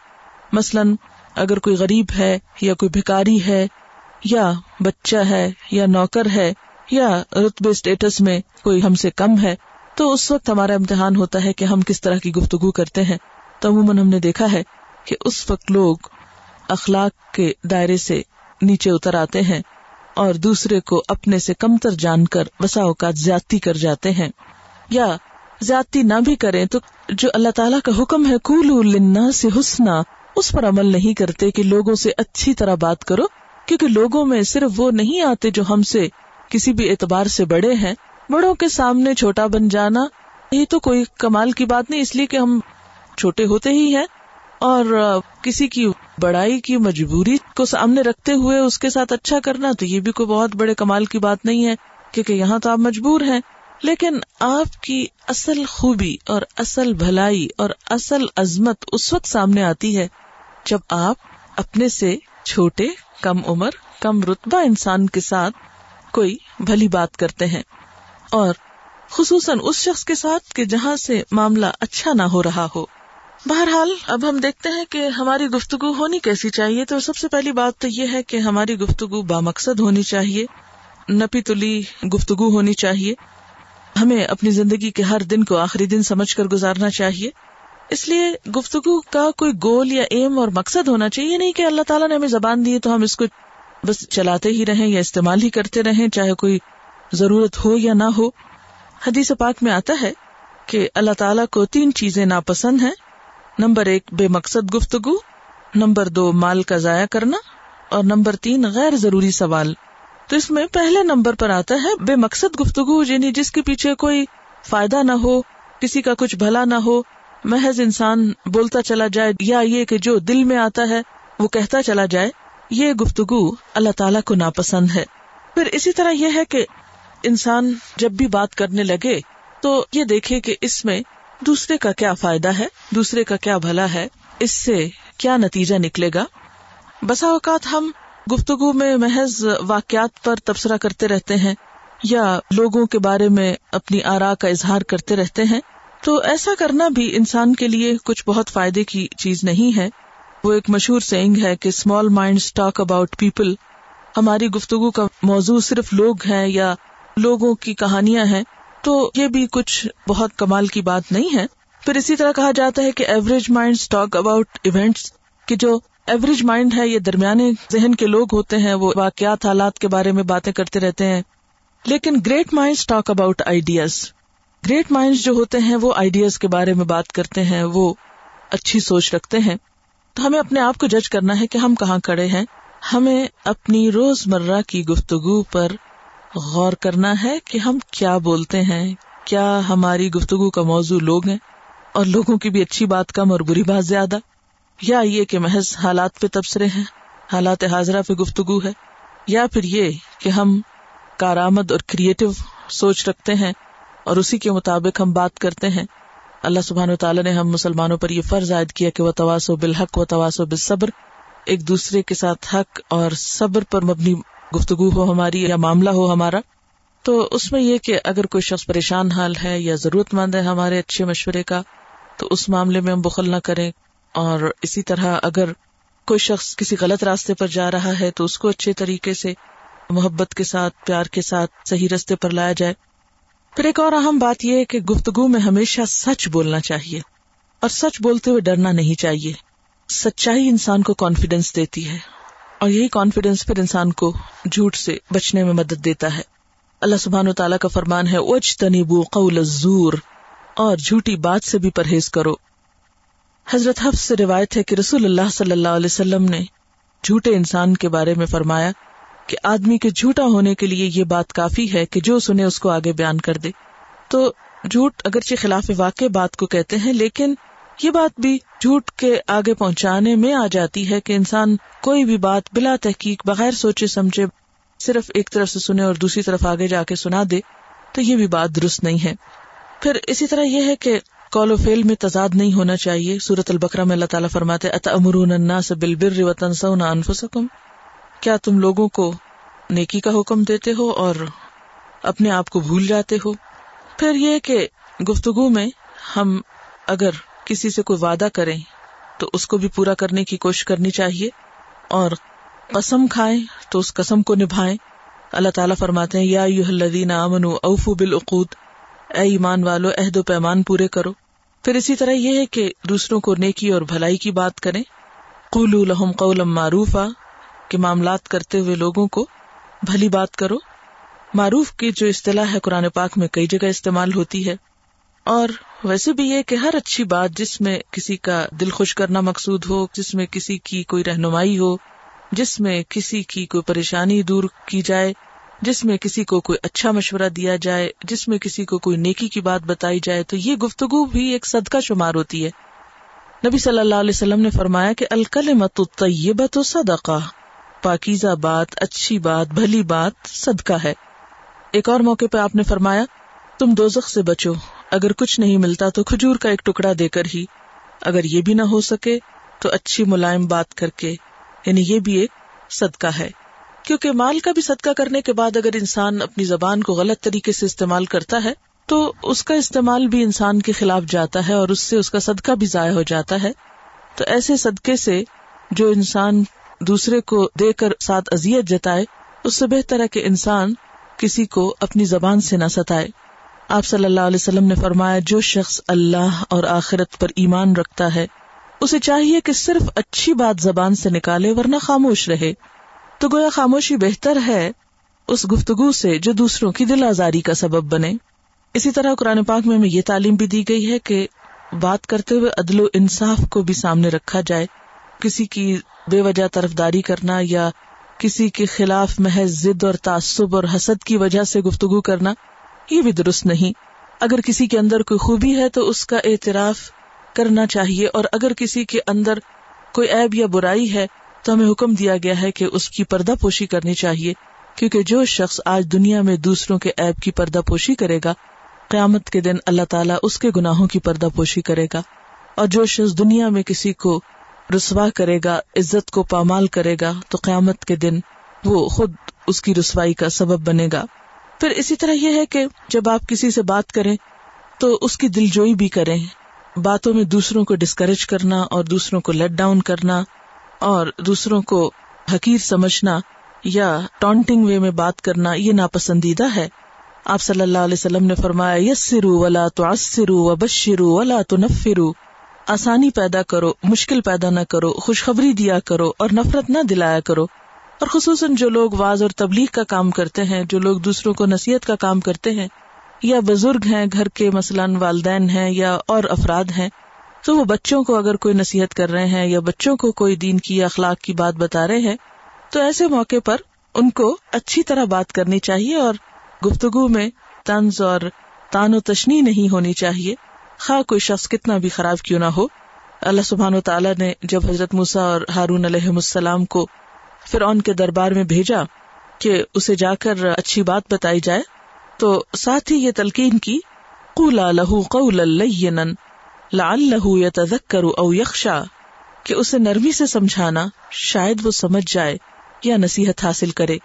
مثلاً اگر کوئی غریب ہے یا کوئی بھکاری ہے یا بچہ ہے یا نوکر ہے یا رتبے اسٹیٹس میں کوئی ہم سے کم ہے تو اس وقت ہمارا امتحان ہوتا ہے کہ ہم کس طرح کی گفتگو کرتے ہیں۔ تو عموماً ہم نے دیکھا ہے کہ اس وقت لوگ اخلاق کے دائرے سے نیچے اتر آتے ہیں اور دوسرے کو اپنے سے کمتر جان کر بسا اوقات زیادتی کر جاتے ہیں۔ یا زیادتی نہ بھی کریں تو جو اللہ تعالیٰ کا حکم ہے کول سے حسنا، اس پر عمل نہیں کرتے کہ لوگوں سے اچھی طرح بات کرو، کیونکہ لوگوں میں صرف وہ نہیں آتے جو ہم سے کسی بھی اعتبار سے بڑے ہیں۔ بڑوں کے سامنے چھوٹا بن جانا، یہ تو کوئی کمال کی بات نہیں، اس لیے کہ ہم چھوٹے ہوتے ہی ہیں اور کسی کی بڑائی کی مجبوری کو سامنے رکھتے ہوئے اس کے ساتھ اچھا کرنا تو یہ بھی کوئی بہت بڑے کمال کی بات نہیں ہے، کیونکہ یہاں تو آپ مجبور ہیں۔ لیکن آپ کی اصل خوبی اور اصل بھلائی اور اصل عظمت اس وقت سامنے آتی ہے جب آپ اپنے سے چھوٹے، کم عمر، کم رتبہ انسان کے ساتھ کوئی بھلی بات کرتے ہیں۔ اور خصوصاً اس شخص کے ساتھ کہ جہاں سے معاملہ اچھا نہ ہو رہا ہو۔ بہرحال، اب ہم دیکھتے ہیں کہ ہماری گفتگو ہونی کیسی چاہیے تو سب سے پہلی بات تو یہ ہے کہ ہماری گفتگو بامقصد ہونی چاہیے نپی تلی گفتگو ہونی چاہیے۔ ہمیں اپنی زندگی کے ہر دن کو آخری دن سمجھ کر گزارنا چاہیے۔ اس لیے گفتگو کا کوئی گول یا ایم اور مقصد ہونا چاہیے نہیں کہ اللہ تعالیٰ نے ہمیں زبان دی تو ہم اس کو بس چلاتے ہی رہیں یا استعمال ہی کرتے رہیں، چاہے کوئی ضرورت ہو یا نہ ہو۔ حدیث پاک میں آتا ہے کہ اللہ تعالیٰ کو تین چیزیں ناپسند ہیں۔ نمبر ایک، بے مقصد گفتگو، نمبر دو، مال کا ضائع کرنا، اور نمبر تین، غیر ضروری سوال۔ تو اس میں پہلے نمبر پر آتا ہے بے مقصد گفتگو یعنی جس کے پیچھے کوئی فائدہ نہ ہو، کسی کا کچھ بھلا نہ ہو، محض انسان بولتا چلا جائے، یا یہ کہ جو دل میں آتا ہے، وہ کہتا چلا جائے۔ یہ گفتگو اللہ تعالیٰ کو ناپسند ہے۔ پھر اسی طرح یہ ہے کہ انسان جب بھی بات کرنے لگے، تو یہ دیکھے کہ اس میں دوسرے کا کیا فائدہ ہے؟ دوسرے کا کیا بھلا ہے؟ اس سے کیا نتیجہ نکلے گا؟ بسا اوقات ہم گفتگو میں محض واقعات پر تبصرہ کرتے رہتے ہیں یا لوگوں کے بارے میں اپنی آرا کا اظہار کرتے رہتے ہیں، تو ایسا کرنا بھی انسان کے لیے کچھ بہت فائدے کی چیز نہیں ہے۔ وہ ایک مشہور سینگ ہے کہ small mind talk about people ہماری گفتگو کا موضوع صرف لوگ ہیں یا لوگوں کی کہانیاں ہیں۔ تو یہ بھی کچھ بہت کمال کی بات نہیں ہے۔ پھر اسی طرح کہا جاتا ہے کہ average mind talk about events کہ جو ایوریج مائنڈ ہے، یہ درمیانے ذہن کے لوگ ہوتے ہیں، وہ واقعات، حالات کے بارے میں باتیں کرتے رہتے ہیں۔ لیکن great mind talk about ideas great mind جو ہوتے ہیں، وہ آئیڈیاز کے بارے میں بات کرتے ہیں، وہ اچھی سوچ رکھتے ہیں۔ تو ہمیں اپنے آپ کو جج کرنا ہے کہ ہم کہاں کھڑے ہیں۔ ہمیں اپنی روز مرہ کی گفتگو پر غور کرنا ہے کہ ہم کیا بولتے ہیں، کیا ہماری گفتگو کا موضوع لوگ ہیں، اور لوگوں کی بھی اچھی بات کم اور بری بات زیادہ۔ یا یہ کہ محض حالات پہ تبصرے ہیں، حالات حاضرہ پہ گفتگو ہے، یا پھر یہ کہ ہم کارآمد اور کریٹو سوچ رکھتے ہیں اور اسی کے مطابق ہم بات کرتے ہیں۔ اللہ سبحان و تعالیٰ نے ہم مسلمانوں پر یہ فرض عائد کیا کہ وہ تواس و بالحق و تواس و بالصبر، ایک دوسرے کے ساتھ حق اور صبر پر مبنی گفتگو ہو ہماری یا معاملہ ہو ہمارا، تو اس میں یہ کہ اگر کوئی شخص پریشان حال ہے یا ضرورت مند ہے ہمارے اچھے مشورے کا، تو اس معاملے میں ہم بخل نہ کریں۔ اور اسی طرح اگر کوئی شخص کسی غلط راستے پر جا رہا ہے، تو اس کو اچھے طریقے سے محبت کے ساتھ، پیار کے ساتھ صحیح رستے پر لایا جائے۔ پھر ایک اور اہم بات یہ ہے کہ گفتگو میں ہمیشہ سچ بولنا چاہیے۔ اور سچ بولتے ہوئے ڈرنا نہیں چاہیے۔ سچائی انسان کو کانفیڈینس دیتی ہے۔ اور یہی کانفیڈینس پھر انسان کو جھوٹ سے بچنے میں مدد دیتا ہے۔ اللہ سبحان و تعالیٰ کا فرمان ہے اوچ تنیبو قول زور اور جھوٹی بات سے بھی پرہیز کرو۔ حضرت حفظ سے روایت ہے کہ رسول اللہ صلی اللہ علیہ وسلم نے جھوٹے انسان کے بارے میں فرمایا کہ آدمی کے جھوٹا ہونے کے لیے یہ بات کافی ہے کہ جو سنے اس کو آگے بیان کر دے۔ تو جھوٹ اگرچہ خلاف واقع بات کو کہتے ہیں، لیکن یہ بات بھی جھوٹ کے آگے پہنچانے میں آ جاتی ہے کہ انسان کوئی بھی بات بلا تحقیق بغیر سوچے سمجھے صرف ایک طرف سے سنے اور دوسری طرف آگے جا کے سنا دے، تو یہ بھی بات درست نہیں ہے۔ پھر اسی طرح یہ ہے کہ کال و فیل میں تضاد نہیں ہونا چاہیے۔ سورت البکرا میں اللہ تعالیٰ فرماتے اط امرون سے انفسکم کیا تم لوگوں کو نیکی کا حکم دیتے ہو اور اپنے آپ کو بھول جاتے ہو؟ پھر یہ کہ گفتگو میں ہم اگر کسی سے کوئی وعدہ کریں تو اس کو بھی پورا کرنے کی کوشش کرنی چاہیے اور قسم کھائیں تو اس قسم کو نبھائیں۔ اللہ تعالیٰ فرماتے ہیں، یا یو الذین آمنوا اوفو بالعقود۔ اے ایمان والو، عہد و پیمان پورے کرو۔ پھر اسی طرح یہ ہے کہ دوسروں کو نیکی اور بھلائی کی بات کریں۔ قولوا لهم قولا معروفا کے معاملات کرتے ہوئے لوگوں کو بھلی بات کرو۔ معروف کی جو اصطلاح ہے قرآن پاک میں کئی جگہ استعمال ہوتی ہے۔ اور ویسے بھی یہ کہ ہر اچھی بات جس میں کسی کا دل خوش کرنا مقصود ہو، جس میں کسی کی کوئی رہنمائی ہو، جس میں کسی کی کوئی پریشانی دور کی جائے، جس میں کسی کو کوئی اچھا مشورہ دیا جائے، جس میں کسی کو کوئی نیکی کی بات بتائی جائے، تو یہ گفتگو بھی ایک صدقہ شمار ہوتی ہے۔ نبی صلی اللہ علیہ وسلم نے فرمایا کہ الکل مت صدقہ، پاکیزہ بات، اچھی بات، بھلی بات صدقہ ہے۔ ایک اور موقع پہ آپ نے فرمایا، تم دوزخ سے بچو۔ اگر کچھ نہیں ملتا تو کھجور کا ایک ٹکڑا دے کر ہی اگر یہ بھی نہ ہو سکے تو اچھی ملائم بات کر کے یعنی یہ بھی ایک صدقہ ہے۔ کیونکہ مال کا بھی صدقہ کرنے کے بعد اگر انسان اپنی زبان کو غلط طریقے سے استعمال کرتا ہے، تو اس کا استعمال بھی انسان کے خلاف جاتا ہے اور اس سے اس کا صدقہ بھی ضائع ہو جاتا ہے۔ تو ایسے صدقے سے جو انسان دوسرے کو دے کر ساتھ ازیت جتائے، اس سے بہتر ہے کہ انسان کسی کو اپنی زبان سے نہ ستائے۔ آپ صلی اللہ علیہ وسلم نے فرمایا، جو شخص اللہ اور آخرت پر ایمان رکھتا ہے، اسے چاہیے کہ صرف اچھی بات زبان سے نکالے ورنہ خاموش رہے۔ تو گویا خاموشی بہتر ہے اس گفتگو سے جو دوسروں کی دل آزاری کا سبب بنے۔ اسی طرح قرآن پاک میں یہ تعلیم بھی دی گئی ہے کہ بات کرتے ہوئے عدل و انصاف کو بھی سامنے رکھا جائے۔ کسی کی بے وجہ طرف داری کرنا یا کسی کے خلاف محض ضد اور تعصب اور حسد کی وجہ سے گفتگو کرنا یہ بھی درست نہیں۔ اگر کسی کے اندر کوئی خوبی ہے تو اس کا اعتراف کرنا چاہیے، اور اگر کسی کے اندر کوئی ایب یا برائی ہے تو ہمیں حکم دیا گیا ہے کہ اس کی پردہ پوشی کرنی چاہیے، کیونکہ جو شخص آج دنیا میں دوسروں کے ایب کی پردہ پوشی کرے گا، قیامت کے دن اللہ تعالیٰ اس کے گناہوں کی پردہ پوشی کرے گا۔ اور جو شخص دنیا میں کسی کو رسوا کرے گا، عزت کو پامال کرے گا، تو قیامت کے دن وہ خود اس کی رسوائی کا سبب بنے گا۔ پھر اسی طرح یہ ہے کہ جب آپ کسی سے بات کریں تو اس کی دل جوئی بھی کریں۔ باتوں میں دوسروں کو ڈسکریج کرنا اور دوسروں کو لیٹ ڈاؤن کرنا اور دوسروں کو حقیر سمجھنا یا ٹونٹنگ وے میں بات کرنا یہ ناپسندیدہ ہے۔ آپ صلی اللہ علیہ وسلم نے فرمایا یس سرو ولا تو اسرو و بشرو ولا تو نفرو آسانی پیدا کرو، مشکل پیدا نہ کرو، خوشخبری دیا کرو اور نفرت نہ دلایا کرو۔ اور خصوصاً جو لوگ واز اور تبلیغ کا کام کرتے ہیں، جو لوگ دوسروں کو نصیحت کا کام کرتے ہیں، یا بزرگ ہیں، گھر کے مثلاً والدین ہیں، یا اور افراد ہیں، تو وہ بچوں کو اگر کوئی نصیحت کر رہے ہیں، یا بچوں کو کوئی دین کی اخلاق کی بات بتا رہے ہیں، تو ایسے موقع پر ان کو اچھی طرح بات کرنی چاہیے اور گفتگو میں طنز اور تان و تشنی نہیں ہونی چاہیے۔ خواہ کوئی شخص کتنا بھی خراب کیوں نہ ہو۔ اللہ سبحان و تعالیٰ نے جب حضرت موسا اور ہارون علیہ السلام کو فرعون کے دربار میں بھیجا کہ اسے جا کر اچھی بات بتائی جائے، تو ساتھ ہی یہ تلقین کی، قولا لہو قولا لینا لعلہ یتذکر او یخشا، کہ اسے نرمی سے سمجھانا شاید وہ سمجھ جائے یا نصیحت حاصل کرے۔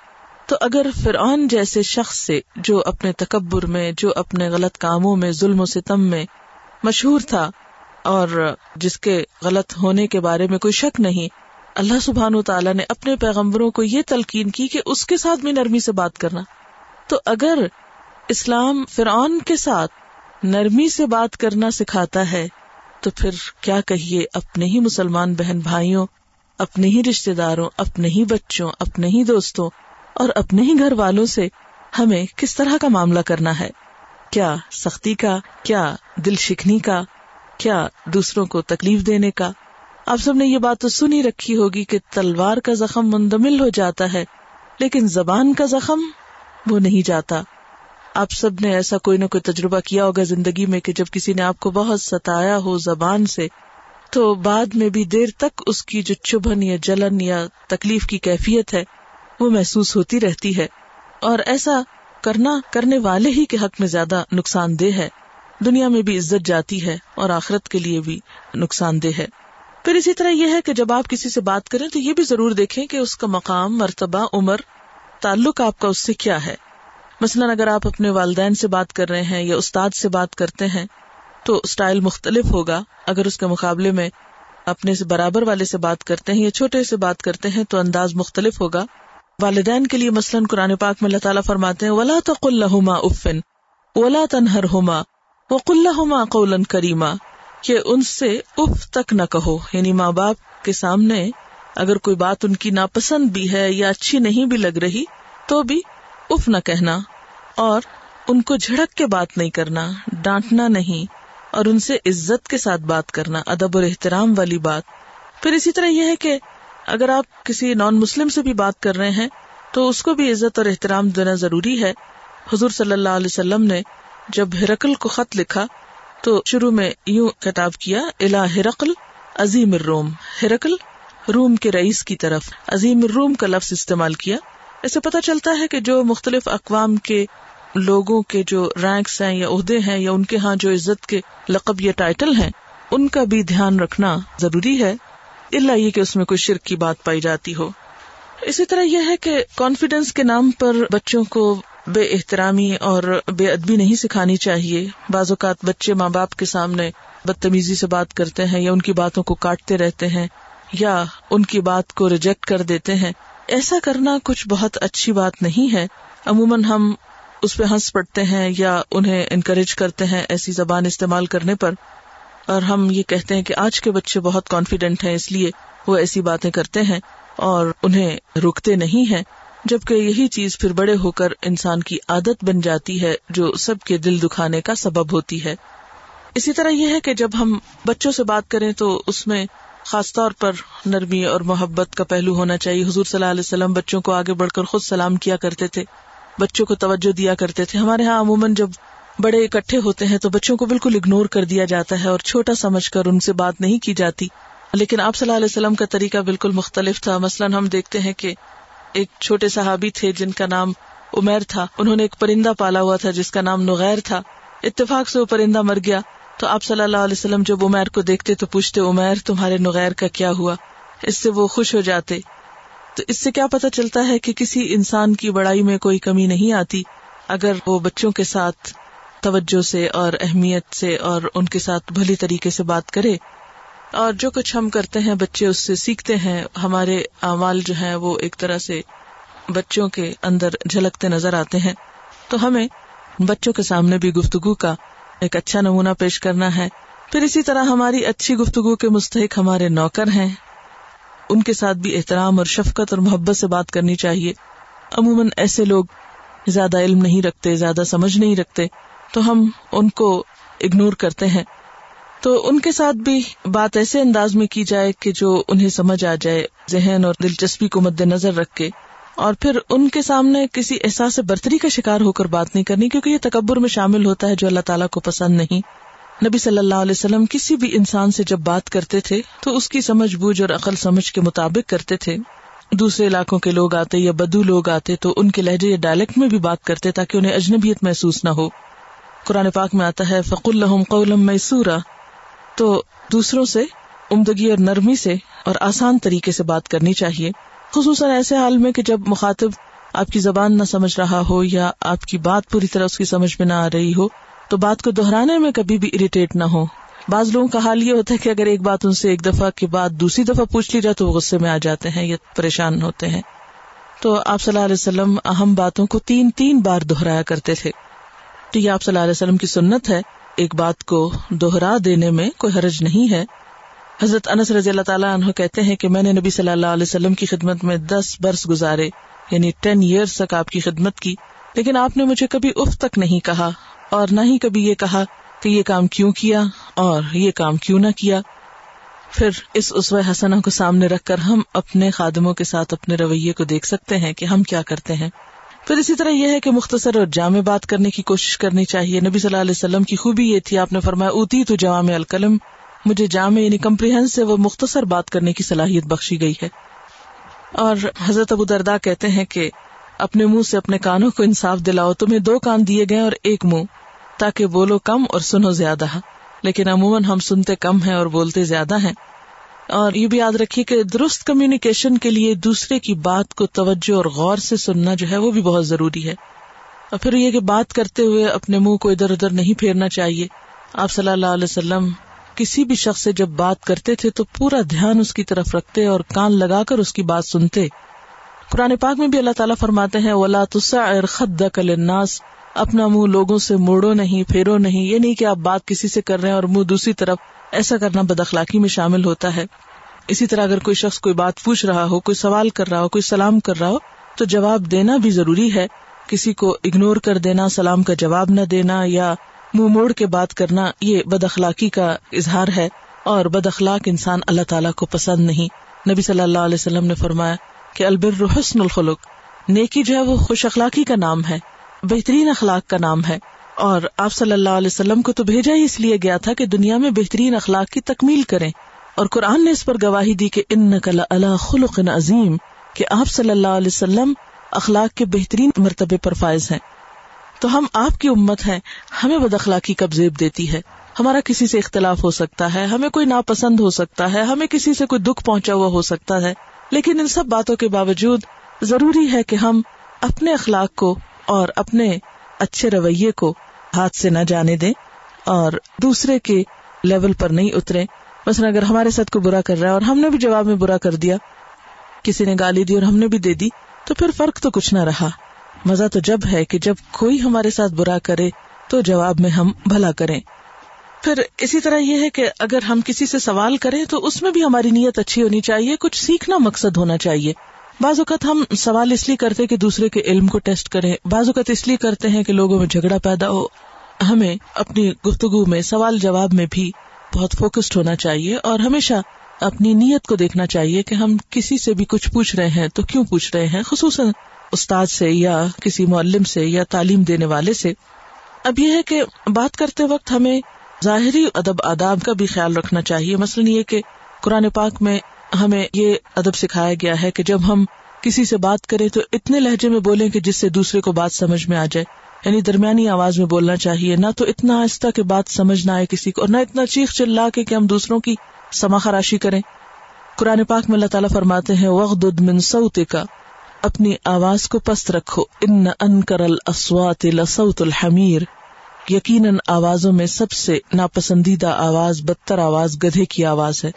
تو اگر فرعون جیسے شخص سے، جو اپنے تکبر میں، جو اپنے غلط کاموں میں، ظلم و ستم میں مشہور تھا، اور جس کے غلط ہونے کے بارے میں کوئی شک نہیں اللہ سبحان تعالیٰ نے اپنے پیغمبروں کو یہ تلقین کی کہ اس کے ساتھ بھی نرمی سے بات کرنا۔ تو اگر اسلام فرعون کے ساتھ نرمی سے بات کرنا سکھاتا ہے، تو پھر کیا کہیے اپنے ہی مسلمان بہن بھائیوں، اپنے ہی رشتے داروں، اپنے ہی بچوں، اپنے ہی دوستوں اور اپنے ہی گھر والوں سے ہمیں کس طرح کا معاملہ کرنا ہے؟ کیا سختی کا؟ کیا دل شکنی کا؟ کیا دوسروں کو تکلیف دینے کا؟ آپ سب نے یہ بات تو سنی رکھی ہوگی کہ تلوار کا زخم مندمل ہو جاتا ہے، لیکن زبان کا زخم وہ نہیں جاتا۔ آپ سب نے ایسا کوئی نہ کوئی تجربہ کیا ہوگا زندگی میں کہ جب کسی نے آپ کو بہت ستایا ہو زبان سے، تو بعد میں بھی دیر تک اس کی جو چبھن یا جلن یا تکلیف کی کیفیت ہے، وہ محسوس ہوتی رہتی ہے۔ اور ایسا کرنا کرنے والے ہی کے حق میں زیادہ نقصان دہ ہے۔ دنیا میں بھی عزت جاتی ہے اور آخرت کے لیے بھی نقصان دہ ہے۔ پھر اسی طرح یہ ہے کہ جب آپ کسی سے بات کریں تو یہ بھی ضرور دیکھیں کہ اس کا مقام، مرتبہ، عمر، تعلق آپ کا اس سے کیا ہے۔ مثلاً اگر آپ اپنے والدین سے بات کر رہے ہیں یا استاد سے بات کرتے ہیں تو اسٹائل مختلف ہوگا۔ اگر اس کے مقابلے میں اپنے سے برابر والے سے بات کرتے ہیں یا چھوٹے سے بات کرتے ہیں تو انداز مختلف ہوگا۔ والدین کے لیے مثلاً قرآن پاک میں اللہ تعالیٰ فرماتے ہیں، ولا تو افن ولا تنہر ہوما وہ قلما قولن کریما کہ ان سے اف تک نہ کہو۔ یعنی ماں باپ کے سامنے اگر کوئی بات ان کی ناپسند بھی ہے یا اچھی نہیں بھی لگ رہی، تو بھی اف نہ کہنا اور ان کو جھڑک کے بات نہیں کرنا، ڈانٹنا نہیں اور ان سے عزت کے ساتھ بات کرنا، ادب اور احترام والی بات۔ پھر اسی طرح یہ ہے کہ اگر آپ کسی نان مسلم سے بھی بات کر رہے ہیں، تو اس کو بھی عزت اور احترام دینا ضروری ہے۔ حضور صلی اللہ علیہ وسلم نے جب ہرکل کو خط لکھا تو شروع میں یوں خطاب کیا الا ہرقل، عظیم الروم. ہرقل، روم کے رئیس کی طرف. عظیم الروم کا لفظ استعمال کیا۔ ایسے پتا چلتا ہے کہ جو مختلف اقوام کے لوگوں کے جو رینکس ہیں یا عہدے ہیں یا ان کے ہاں جو عزت کے لقب یا ٹائٹل ہیں، ان کا بھی دھیان رکھنا ضروری ہے۔ اللہ یہ کہ اس میں کوئی شرک کی بات پائی جاتی ہو۔ اسی طرح یہ ہے کہ کانفیڈینس کے نام پر بچوں کو بے احترامی اور بے ادبی نہیں سکھانی چاہیے۔ بعض اوقات بچے ماں باپ کے سامنے بدتمیزی سے بات کرتے ہیں یا ان کی باتوں کو کاٹتے رہتے ہیں یا ان کی بات کو ریجیکٹ کر دیتے ہیں۔ ایسا کرنا کچھ بہت اچھی بات نہیں ہے۔ عموماً ہم اس پہ ہنس پڑتے ہیں یا انہیں انکریج کرتے ہیں ایسی زبان استعمال کرنے پر۔ اور ہم یہ کہتے ہیں کہ آج کے بچے بہت کانفیڈینٹ ہیں، اس لیے وہ ایسی باتیں کرتے ہیں اور انہیں روکتے نہیں ہیں۔ جبکہ یہی چیز پھر بڑے ہو کر انسان کی عادت بن جاتی ہے جو سب کے دل دکھانے کا سبب ہوتی ہے۔ اسی طرح یہ ہے کہ جب ہم بچوں سے بات کریں تو اس میں خاص طور پر نرمی اور محبت کا پہلو ہونا چاہیے۔ حضور صلی اللہ علیہ وسلم بچوں کو آگے بڑھ کر خود سلام کیا کرتے تھے۔ بچوں کو توجہ دیا کرتے تھے۔ ہمارے یہاں عموماً جب بڑے اکٹھے ہوتے ہیں تو بچوں کو بالکل اگنور کر دیا جاتا ہے اور چھوٹا سمجھ کر ان سے بات نہیں کی جاتی۔ لیکن آپ صلی اللہ علیہ وسلم کا طریقہ بالکل مختلف تھا۔ مثلاً ہم دیکھتے ہیں کہ ایک چھوٹے صحابی تھے جن کا نام عمیر تھا۔ انہوں نے ایک پرندہ پالا ہوا تھا جس کا نام نغیر تھا۔ اتفاق سے وہ پرندہ مر گیا۔ تو آپ صلی اللہ علیہ وسلم جب عمیر کو دیکھتے تو پوچھتے، عمیر، تمہارے نغیر کا کیا ہوا؟ اس سے وہ خوش ہو جاتے۔ تو اس سے کیا پتا چلتا ہے کہ کسی انسان کی بڑائی میں کوئی کمی نہیں آتی۔ اگر وہ بچوں کے ساتھ توجہ سے اور اہمیت سے اور ان کے ساتھ بھلی طریقے سے بات کرے اور جو کچھ ہم کرتے ہیں، بچے اس سے سیکھتے ہیں۔ ہمارے اعمال جو ہیں، وہ ایک طرح سے بچوں کے اندر جھلکتے نظر آتے ہیں۔ تو ہمیں بچوں کے سامنے بھی گفتگو کا ایک اچھا نمونہ پیش کرنا ہے۔ پھر اسی طرح ہماری اچھی گفتگو کے مستحق ہمارے نوکر ہیں۔ ان کے ساتھ بھی احترام اور شفقت اور محبت سے بات کرنی چاہیے۔ عموماً ایسے لوگ زیادہ علم نہیں رکھتے، زیادہ سمجھ نہیں رکھتے۔ تو ہم ان کو اگنور کرتے ہیں۔ تو ان کے ساتھ بھی بات ایسے انداز میں کی جائے کہ جو انہیں سمجھ آ جائے، ذہن اور دلچسپی کو مد نظر رکھ کے۔ اور پھر ان کے سامنے کسی احساس برتری کا شکار ہو کر بات نہیں کرنی، کیونکہ یہ تکبر میں شامل ہوتا ہے جو اللہ تعالیٰ کو پسند نہیں۔ نبی صلی اللہ علیہ وسلم کسی بھی انسان سے جب بات کرتے تھے، تو اس کی سمجھ بوجھ اور عقل سمجھ کے مطابق کرتے تھے۔ دوسرے علاقوں کے لوگ آتے یا بدو لوگ آتے، تو ان کے لہجے یا ڈائلیکٹ میں بھی بات کرتے تاکہ انہیں اجنبیت محسوس نہ ہو۔ قرآن پاک میں آتا ہے فق الحم قولم میسورا تو دوسروں سے، عمدگی اور نرمی سے اور آسان طریقے سے بات کرنی چاہیے۔ خصوصاً ایسے حال میں کہ جب مخاطب آپ کی زبان نہ سمجھ رہا ہو یا آپ کی بات پوری طرح اس کی سمجھ میں نہ آ رہی ہو، تو بات کو دہرانے میں کبھی بھی اریٹیٹ نہ ہو۔ بعض لوگوں کا حال یہ ہوتا ہے کہ اگر ایک بات ان سے ایک دفعہ کے بعد دوسری دفعہ پوچھ لی جائے تو وہ غصے میں آ جاتے ہیں یا پریشان ہوتے ہیں۔ تو آپ صلی اللہ علیہ وسلم اہم باتوں کو تین تین بار دہرایا کرتے تھے۔ تو یہ آپ صلی اللہ علیہ وسلم کی سنت ہے۔ ایک بات کو دوہرا دینے میں کوئی حرج نہیں ہے۔ حضرت انس رضی اللہ تعالیٰ عنہ کہتے ہیں کہ میں نے نبی صلی اللہ علیہ وسلم کی خدمت میں دس برس گزارے یعنی ٹین ایئرس تک آپ کی خدمت کی، لیکن آپ نے مجھے کبھی اف تک نہیں کہا اور نہ ہی کبھی یہ کہا کہ یہ کام کیوں کیا اور یہ کام کیوں نہ کیا۔ پھر اس اسوہ حسنہ کو سامنے رکھ کر ہم اپنے خادموں کے ساتھ اپنے رویے کو دیکھ سکتے ہیں کہ ہم کیا کرتے ہیں۔ پھر اسی طرح یہ ہے کہ مختصر اور جامع بات کرنے کی کوشش کرنی چاہیے۔ نبی صلی اللہ علیہ وسلم کی خوبی یہ تھی، آپ نے فرمایا اوتی تو جامع القلم مجھے جامع یعنی کمپریہنس سے وہ مختصر بات کرنے کی صلاحیت بخشی گئی ہے۔ اور حضرت ابو دردا کہتے ہیں کہ اپنے منہ سے اپنے کانوں کو انصاف دلاؤ، تمہیں دو کان دیے گئے اور ایک منہ، تاکہ بولو کم اور سنو زیادہ۔ لیکن عموماً ہم سنتے کم ہیں اور بولتے زیادہ ہیں۔ اور یہ بھی یاد رکھیے کہ درست کمیونیکیشن کے لیے دوسرے کی بات کو توجہ اور غور سے سننا جو ہے وہ بھی بہت ضروری ہے۔ اور پھر یہ کہ بات کرتے ہوئے اپنے منہ کو ادھر ادھر نہیں پھیرنا چاہیے۔ آپ صلی اللہ علیہ وسلم کسی بھی شخص سے جب بات کرتے تھے تو پورا دھیان اس کی طرف رکھتے اور کان لگا کر اس کی بات سنتے۔ قرآن پاک میں بھی اللہ تعالیٰ فرماتے ہیں، ولا خد الناس اپنا منہ لوگوں سے موڑو نہیں، پھیرو نہیں۔ یہ نہیں کہ آپ بات کسی سے کر رہے ہیں اور منہ دوسری طرف ایسا کرنا بد اخلاقی میں شامل ہوتا ہے۔ اسی طرح اگر کوئی شخص کوئی بات پوچھ رہا ہو، کوئی سوال کر رہا ہو، کوئی سلام کر رہا ہو، تو جواب دینا بھی ضروری ہے۔ کسی کو اگنور کر دینا، سلام کا جواب نہ دینا یا منہ موڑ کے بات کرنا، یہ بد اخلاقی کا اظہار ہے۔ اور بد اخلاق انسان اللہ تعالیٰ کو پسند نہیں۔ نبی صلی اللہ علیہ وسلم نے فرمایا کہ البر حسن الخلق، نیکی جو ہے وہ خوش اخلاقی کا نام ہے، بہترین اخلاق کا نام ہے۔ اور آپ صلی اللہ علیہ وسلم کو تو بھیجا ہی اس لیے گیا تھا کہ دنیا میں بہترین اخلاق کی تکمیل کریں۔ اور قرآن نے اس پر گواہی دی کہ ان نقل اللہ خلق عظیم، کہ آپ صلی اللہ علیہ وسلم اخلاق کے بہترین مرتبے پر فائز ہیں۔ تو ہم آپ کی امت ہیں، ہمیں بد اخلاقی کب زیب دیتی ہے؟ ہمارا کسی سے اختلاف ہو سکتا ہے، ہمیں کوئی ناپسند ہو سکتا ہے، ہمیں کسی سے کوئی دکھ پہنچا ہوا ہو سکتا ہے۔ لیکن ان سب باتوں کے باوجود ضروری ہے کہ ہم اپنے اخلاق کو اور اپنے اچھے رویے کو ہاتھ سے نہ جانے دیں اور دوسرے کے لیول پر نہیں اترے مثلا اگر ہمارے ساتھ کوئی برا کر رہا ہے اور ہم نے بھی جواب میں برا کر دیا، کسی نے گالی دی اور ہم نے بھی دے دی، تو پھر فرق تو کچھ نہ رہا۔ مزہ تو جب ہے کہ جب کوئی ہمارے ساتھ برا کرے، تو جواب میں ہم بھلا کریں۔ پھر اسی طرح یہ ہے کہ اگر ہم کسی سے سوال کریں، تو اس میں بھی ہماری نیت اچھی ہونی چاہیے، کچھ سیکھنا مقصد ہونا چاہیے۔ بعض اوقات ہم سوال اس لیے کرتے کہ دوسرے کے علم کو ٹیسٹ کریں۔ بعض اوقات اس لیے کرتے ہیں کہ لوگوں میں جھگڑا پیدا ہو۔ ہمیں اپنی گفتگو میں، سوال جواب میں بھی بہت فوکسڈ ہونا چاہیے اور ہمیشہ اپنی نیت کو دیکھنا چاہیے کہ ہم کسی سے بھی کچھ پوچھ رہے ہیں تو کیوں پوچھ رہے ہیں؟ خصوصاً استاد سے یا کسی معلم سے یا تعلیم دینے والے سے۔ اب یہ ہے کہ بات کرتے وقت ہمیں ظاہری ادب آداب کا بھی خیال رکھنا چاہیے۔ مثلاً یہ کہ قرآن پاک میں ہمیں یہ ادب سکھایا گیا ہے کہ جب ہم کسی سے بات کریں تو اتنے لہجے میں بولیں کہ جس سے دوسرے کو بات سمجھ میں آ جائے۔ یعنی درمیانی آواز میں بولنا چاہیے، نہ تو اتنا آہستہ کہ بات سمجھ نہ آئے کسی کو، اور نہ اتنا چیخ چلا کے کہ ہم دوسروں کی سما خراشی کریں۔ قرآن پاک میں اللہ تعالیٰ فرماتے ہیں وغد من کا اپنی آواز کو پست رکھو۔ ان ان کرل اسوات لسوت الحمیر یقیناً آوازوں میں سب سے ناپسندیدہ آواز، بدتر آواز، گدھے کی آواز ہے۔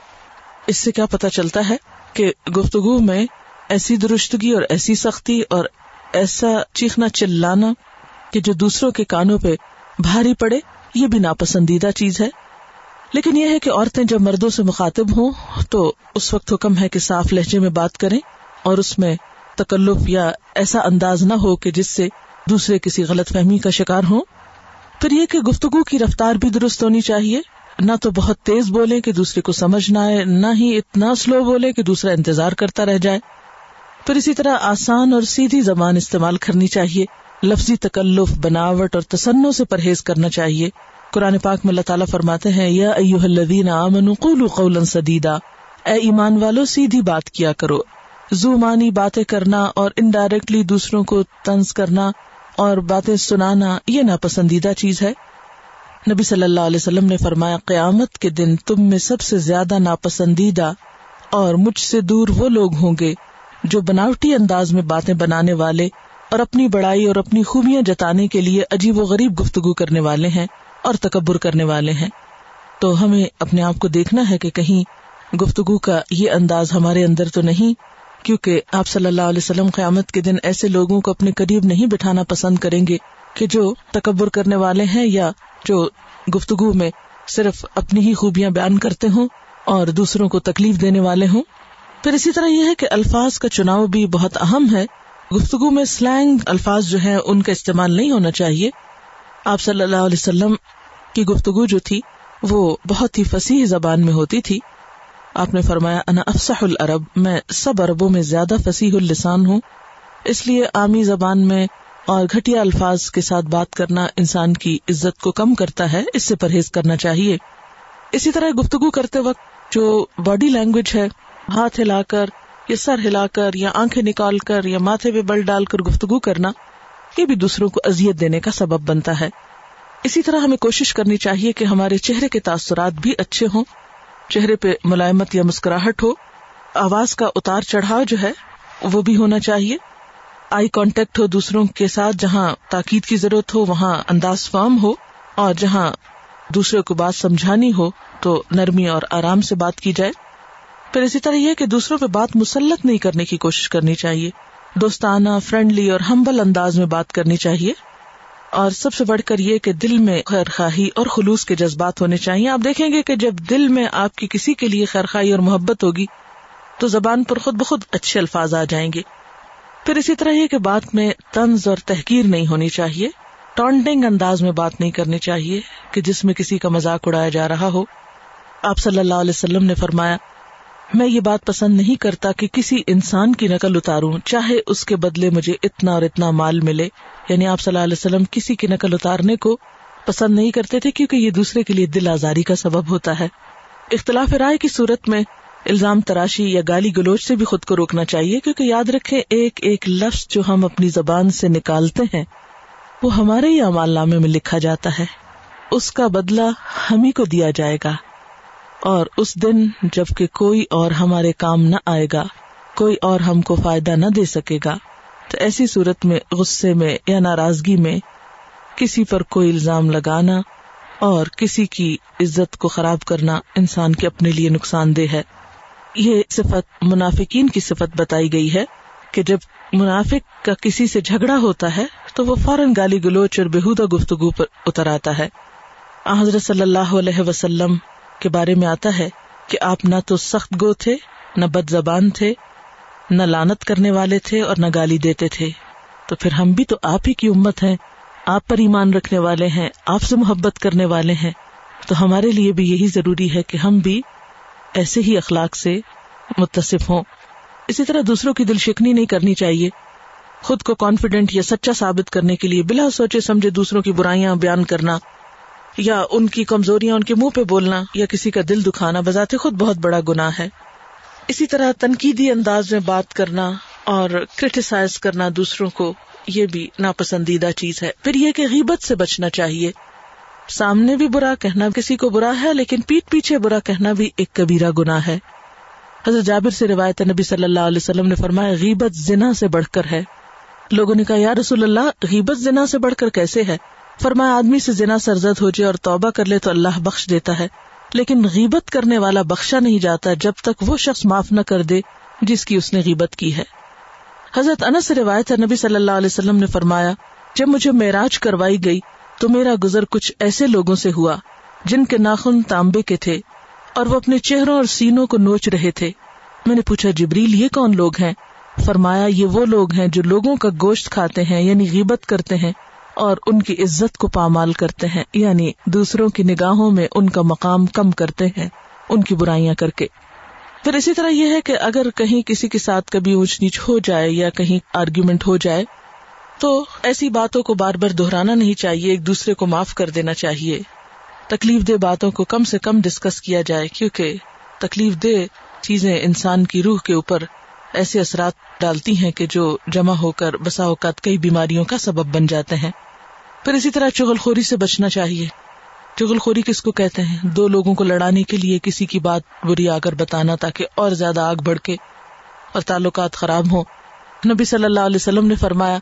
اس سے کیا پتا چلتا ہے کہ گفتگو میں ایسی درستگی اور ایسی سختی اور ایسا چیخنا چلانا کہ جو دوسروں کے کانوں پہ بھاری پڑے، یہ بھی ناپسندیدہ چیز ہے۔ لیکن یہ ہے کہ عورتیں جب مردوں سے مخاطب ہوں تو اس وقت حکم ہے کہ صاف لہجے میں بات کریں اور اس میں تکلف یا ایسا انداز نہ ہو کہ جس سے دوسرے کسی غلط فہمی کا شکار ہوں۔ پھر یہ کہ گفتگو کی رفتار بھی درست ہونی چاہیے۔ نہ تو بہت تیز بولے کہ دوسرے کو سمجھ نہ آئے، نہ ہی اتنا سلو بولے کہ دوسرا انتظار کرتا رہ جائے۔ پھر اسی طرح آسان اور سیدھی زبان استعمال کرنی چاہیے، لفظی تکلف، بناوٹ اور تسنوں سے پرہیز کرنا چاہیے۔ قرآن پاک میں اللہ تعالیٰ فرماتے ہیں، یا سدیدا۔ اے ایمان والو، سیدھی بات کیا کرو۔ زو مانی باتیں کرنا اور انڈائریکٹلی دوسروں کو تنز کرنا اور باتیں سنانا، یہ ناپسندیدہ چیز ہے۔ نبی صلی اللہ علیہ وسلم نے فرمایا، قیامت کے دن تم میں سب سے زیادہ ناپسندیدہ اور مجھ سے دور وہ لوگ ہوں گے جو بناوٹی انداز میں باتیں بنانے والے اور اپنی بڑائی اور اپنی خوبیاں جتانے کے لیے عجیب و غریب گفتگو کرنے والے ہیں اور تکبر کرنے والے ہیں۔ تو ہمیں اپنے آپ کو دیکھنا ہے کہ کہیں گفتگو کا یہ انداز ہمارے اندر تو نہیں، کیونکہ آپ صلی اللہ علیہ وسلم قیامت کے دن ایسے لوگوں کو اپنے قریب نہیں بٹھانا پسند کریں گے کہ جو تکبر کرنے والے ہیں یا جو گفتگو میں صرف اپنی ہی خوبیاں بیان کرتے ہوں اور دوسروں کو تکلیف دینے والے ہوں۔ پھر اسی طرح یہ ہے کہ الفاظ کا چناؤ بھی بہت اہم ہے۔ گفتگو میں سلینگ الفاظ جو ہے ان کا استعمال نہیں ہونا چاہیے۔ آپ صلی اللہ علیہ وسلم کی گفتگو جو تھی وہ بہت ہی فصیح زبان میں ہوتی تھی۔ آپ نے فرمایا، انا افسح العرب، میں سب عربوں میں زیادہ فصیح السان ہوں۔ اس لیے عامی زبان میں اور گھٹیا الفاظ کے ساتھ بات کرنا انسان کی عزت کو کم کرتا ہے، اس سے پرہیز کرنا چاہیے۔ اسی طرح گفتگو کرتے وقت جو باڈی لینگویج ہے، ہاتھ ہلا کر یا سر ہلا کر یا آنکھیں نکال کر یا ماتھے پہ بل ڈال کر گفتگو کرنا، یہ بھی دوسروں کو ازیت دینے کا سبب بنتا ہے۔ اسی طرح ہمیں کوشش کرنی چاہیے کہ ہمارے چہرے کے تاثرات بھی اچھے ہوں۔ چہرے پہ ملائمت یا مسکراہٹ ہو، آواز کا اتار چڑھاؤ جو ہے، وہ بھی ہونا چاہیے۔ آئی کانٹیکٹ ہو دوسروں کے ساتھ، جہاں تاکید کی ضرورت ہو، وہاں انداز فارم ہو، اور جہاں دوسرے کو بات سمجھانی ہو، تو نرمی اور آرام سے بات کی جائے۔ پھر اسی طرح یہ کہ دوسروں پہ بات مسلط نہیں کرنے کی کوشش کرنی چاہیے۔ دوستانہ، فرینڈلی اور ہمبل انداز میں بات کرنی چاہیے۔ اور سب سے بڑھ کر یہ کہ دل میں خیر خواہی اور خلوص کے جذبات ہونے چاہیے۔ آپ دیکھیں گے کہ جب دل میں آپ کی کسی کے لیے خیر خواہی اور محبت ہوگی، تو زبان پر خود بخود اچھے الفاظ آ جائیں گے۔ پھر اسی طرح یہ کہ بات میں طنز اور تحقیر نہیں ہونی چاہیے، ٹانٹنگ انداز میں بات نہیں کرنی چاہیے کہ جس میں کسی کا مذاق اڑایا جا رہا ہو۔ آپ صلی اللہ علیہ وسلم نے فرمایا، میں یہ بات پسند نہیں کرتا کہ کسی انسان کی نقل اتاروں، چاہے اس کے بدلے مجھے اتنا اور اتنا مال ملے۔ یعنی آپ صلی اللہ علیہ وسلم کسی کی نقل اتارنے کو پسند نہیں کرتے تھے کیونکہ یہ دوسرے کے لیے دل آزاری کا سبب ہوتا ہے۔ اختلاف رائے کی صورت میں الزام تراشی یا گالی گلوچ سے بھی خود کو روکنا چاہیے، کیونکہ یاد رکھے ایک ایک لفظ جو ہم اپنی زبان سے نکالتے ہیں، وہ ہمارے ہی امال نامے میں لکھا جاتا ہے۔ اس کا بدلہ ہم ہی کو دیا جائے گا۔ اور اس دن جبکہ کوئی اور ہمارے کام نہ آئے گا، کوئی اور ہم کو فائدہ نہ دے سکے گا، تو ایسی صورت میں غصے میں یا ناراضگی میں کسی پر کوئی الزام لگانا اور کسی کی عزت کو خراب کرنا انسان کے اپنے لیے نقصان دہ ہے۔ یہ صفت منافقین کی صفت بتائی گئی ہے کہ جب منافق کا کسی سے جھگڑا ہوتا ہے تو وہ فوراً گالی گلوچ اور بےحدہ گفتگو پر اتر آتا ہے۔ حضرت صلی اللہ علیہ وسلم کے بارے میں آتا ہے کہ آپ نہ تو سخت گو تھے، نہ بد زبان تھے، نہ لانت کرنے والے تھے اور نہ گالی دیتے تھے۔ تو پھر ہم بھی تو آپ ہی کی امت ہیں، آپ پر ایمان رکھنے والے ہیں، آپ سے محبت کرنے والے ہیں۔ تو ہمارے لیے بھی یہی ضروری ہے کہ ہم بھی ایسے ہی اخلاق سے متصف ہوں۔ اسی طرح دوسروں کی دل شکنی نہیں کرنی چاہیے۔ خود کو کانفیڈینٹ یا سچا ثابت کرنے کے لیے بلا سوچے سمجھے دوسروں کی برائیاں بیان کرنا، یا ان کی کمزوریاں ان کے منہ پہ بولنا، یا کسی کا دل دکھانا بذات خود بہت بڑا گنا ہے۔ اسی طرح تنقیدی انداز میں بات کرنا اور کریٹیسائز کرنا دوسروں کو، یہ بھی ناپسندیدہ چیز ہے۔ پھر یہ کہ غیبت سے بچنا چاہیے۔ سامنے بھی برا کہنا کسی کو برا ہے، لیکن پیٹ پیچھے برا کہنا بھی ایک کبیرہ گنا ہے۔ حضرت جابر سے روایت نبی صلی اللہ علیہ وسلم نے فرمایا، غیبت زنا سے بڑھ کر ہے۔ لوگوں نے کہا، یا رسول اللہ، غیبت زنا سے بڑھ کر کیسے ہے؟ فرمایا، آدمی سے زنا سرزد ہو جائے اور توبہ کر لے تو اللہ بخش دیتا ہے۔ لیکن غیبت کرنے والا بخشا نہیں جاتا جب تک وہ شخص معاف نہ کر دے جس کی اس نے غیبت کی ہے۔ حضرت انس روایت نبی صلی اللہ علیہ وسلم نے فرمایا، جب مجھے معراج کروائی گئی تو میرا گزر کچھ ایسے لوگوں سے ہوا جن کے ناخن تانبے کے تھے اور وہ اپنے چہروں اور سینوں کو نوچ رہے تھے۔ میں نے پوچھا، جبریل، یہ کون لوگ ہیں؟ فرمایا، یہ وہ لوگ ہیں جو لوگوں کا گوشت کھاتے ہیں یعنی غیبت کرتے ہیں اور ان کی عزت کو پامال کرتے ہیں یعنی دوسروں کی نگاہوں میں ان کا مقام کم کرتے ہیں، ان کی برائیاں کر کے۔ پھر اسی طرح یہ ہے کہ اگر کہیں کسی کے ساتھ کبھی اونچ نیچ ہو جائے یا کہیں آرگیومنٹ ہو جائے تو ایسی باتوں کو بار بار دہرانا نہیں چاہیے، ایک دوسرے کو معاف کر دینا چاہیے۔ تکلیف دہ باتوں کو کم سے کم ڈسکس کیا جائے، کیونکہ تکلیف دہ چیزیں انسان کی روح کے اوپر ایسے اثرات ڈالتی ہیں کہ جو جمع ہو کر بسا اوقات کئی بیماریوں کا سبب بن جاتے ہیں۔ پھر اسی طرح چغل خوری سے بچنا چاہیے۔ چغل خوری کس کو کہتے ہیں؟ دو لوگوں کو لڑانے کے لیے کسی کی بات بری آ کر بتانا تاکہ اور زیادہ آگ بڑھ کے اور تعلقات خراب ہوں۔ نبی صلی اللہ علیہ وسلم نے فرمایا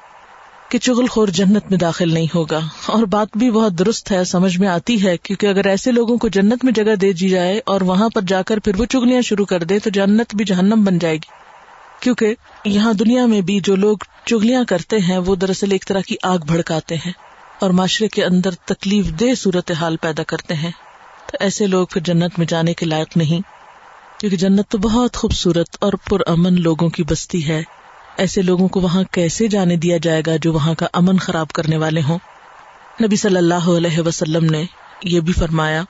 کہ چغل خور جنت میں داخل نہیں ہوگا۔ اور بات بھی بہت درست ہے، سمجھ میں آتی ہے، کیونکہ اگر ایسے لوگوں کو جنت میں جگہ دے دی جائے اور وہاں پر جا کر پھر وہ چگلیاں شروع کر دے، تو جنت بھی جہنم بن جائے گی۔ کیونکہ یہاں دنیا میں بھی جو لوگ چگلیاں کرتے ہیں، وہ دراصل ایک طرح کی آگ بھڑکاتے ہیں اور معاشرے کے اندر تکلیف دہ صورت حال پیدا کرتے ہیں۔ تو ایسے لوگ پھر جنت میں جانے کے لائق نہیں، کیونکہ جنت تو بہت خوبصورت اور پر امن لوگوں کی بستی ہے۔ ایسے لوگوں کو وہاں کیسے جانے دیا جائے گا جو وہاں کا امن خراب کرنے والے ہوں؟ نبی صلی اللہ علیہ وسلم نے یہ بھی فرمایا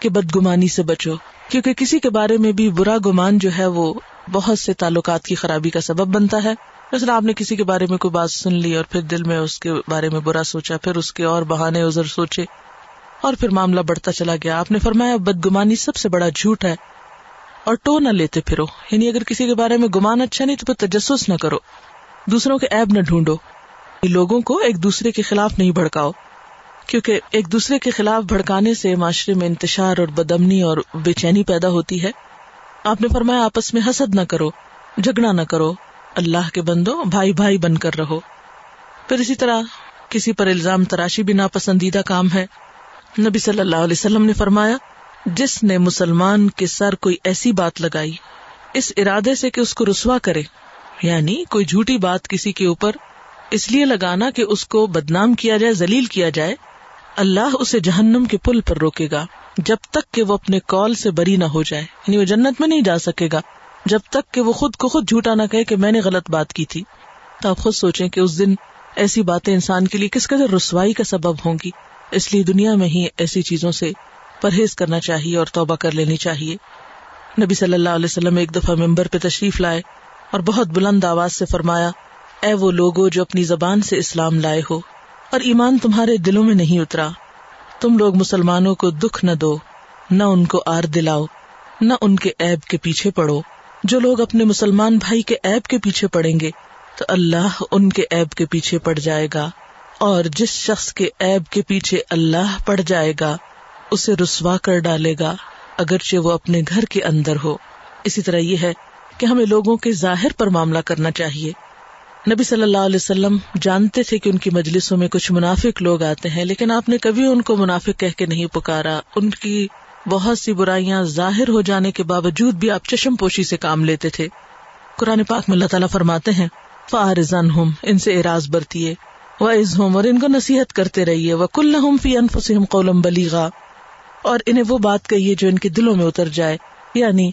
کہ بدگمانی سے بچو، کیونکہ کسی کے بارے میں بھی برا گمان جو ہے وہ بہت سے تعلقات کی خرابی کا سبب بنتا ہے۔ مثلا آپ نے کسی کے بارے میں کوئی بات سن لی اور پھر دل میں اس کے بارے میں برا سوچا، پھر اس کے اور بہانے ازر سوچے اور پھر معاملہ بڑھتا چلا گیا۔ آپ نے فرمایا، بدگمانی سب سے بڑا جھوٹ ہے۔ اور ٹو نہ لیتے پھرو۔ یعنی اگر کسی کے بارے میں گمان اچھا نہیں تو پھر تجسس نہ کرو۔ دوسروں کے ایب نہ ڈھونڈو۔ یعنی لوگوں کو ایک دوسرے کے خلاف نہیں بھڑکاؤ۔ کیونکہ ایک دوسرے کے خلاف بھڑکانے سے معاشرے میں انتشار اور بدمنی اور بے چینی پیدا ہوتی ہے۔ آپ نے فرمایا، آپس میں حسد نہ کرو، جھگڑا نہ کرو۔ اللہ کے بندو بھائی بھائی بن کر رہو۔ پھر اسی طرح کسی پر الزام تراشی بھی ناپسندیدہ کام ہے۔ نبی صلی اللہ علیہ وسلم نے فرمایا جس نے مسلمان کے سر کوئی ایسی بات لگائی، اس ارادے سے کہ اس کو رسوا کرے۔ یعنی کوئی جھوٹی بات کسی کے اوپر، اس لیے لگانا کہ اس کو بدنام کیا جائے، ذلیل کیا جائے۔ اللہ اسے جہنم کے پل پر روکے گا، جب تک کہ وہ اپنے کال سے بری نہ ہو جائے۔ یعنی وہ جنت میں نہیں جا سکے گا۔ جب تک کہ وہ خود کو خود جھوٹا نہ کہے کہ میں نے غلط بات کی تھی۔ تو آپ خود سوچیں کہ اس دن ایسی باتیں انسان کے لیے کس قدر رسوائی کا سبب ہوں گی۔ اس لیے دنیا میں ہی ایسی چیزوں سے پرہیز کرنا چاہیے اور توبہ کر لینی چاہیے۔ نبی صلی اللہ علیہ وسلم ایک دفعہ ممبر پہ تشریف لائے اور بہت بلند آواز سے فرمایا، اے وہ لوگو جو اپنی زبان سے اسلام لائے ہو اور ایمان تمہارے دلوں میں نہیں اترا، تم لوگ مسلمانوں کو دکھ نہ دو، نہ ان کو آر دلاؤ، نہ ان کے ایب کے پیچھے پڑو۔ جو لوگ اپنے مسلمان بھائی کے ایب کے پیچھے پڑیں گے، تو اللہ ان کے ایب کے پیچھے پڑ جائے گا اور جس شخص کے عیب کے پیچھے اللہ پڑ جائے گا اسے رسوا کر ڈالے گا، اگرچہ وہ اپنے گھر کے اندر ہو۔ اسی طرح یہ ہے کہ ہمیں لوگوں کے ظاہر پر معاملہ کرنا چاہیے۔ نبی صلی اللہ علیہ وسلم جانتے تھے کہ ان کی مجلسوں میں کچھ منافق لوگ آتے ہیں، لیکن آپ نے کبھی ان کو منافق کہہ کے نہیں پکارا۔ ان کی بہت سی برائیاں ظاہر ہو جانے کے باوجود بھی آپ چشم پوشی سے کام لیتے تھے۔ قرآن پاک میں اللہ تعالیٰ فرماتے ہیں فارزن ہوں ان سے اراض برتیے۔ و عز ہوم اور ان کو نصیحت کرتے رہیے۔ وہ کل فی انفسم قولم بلیغا اور انہیں وہ بات کہیے جو ان کے دلوں میں اتر جائے۔ یعنی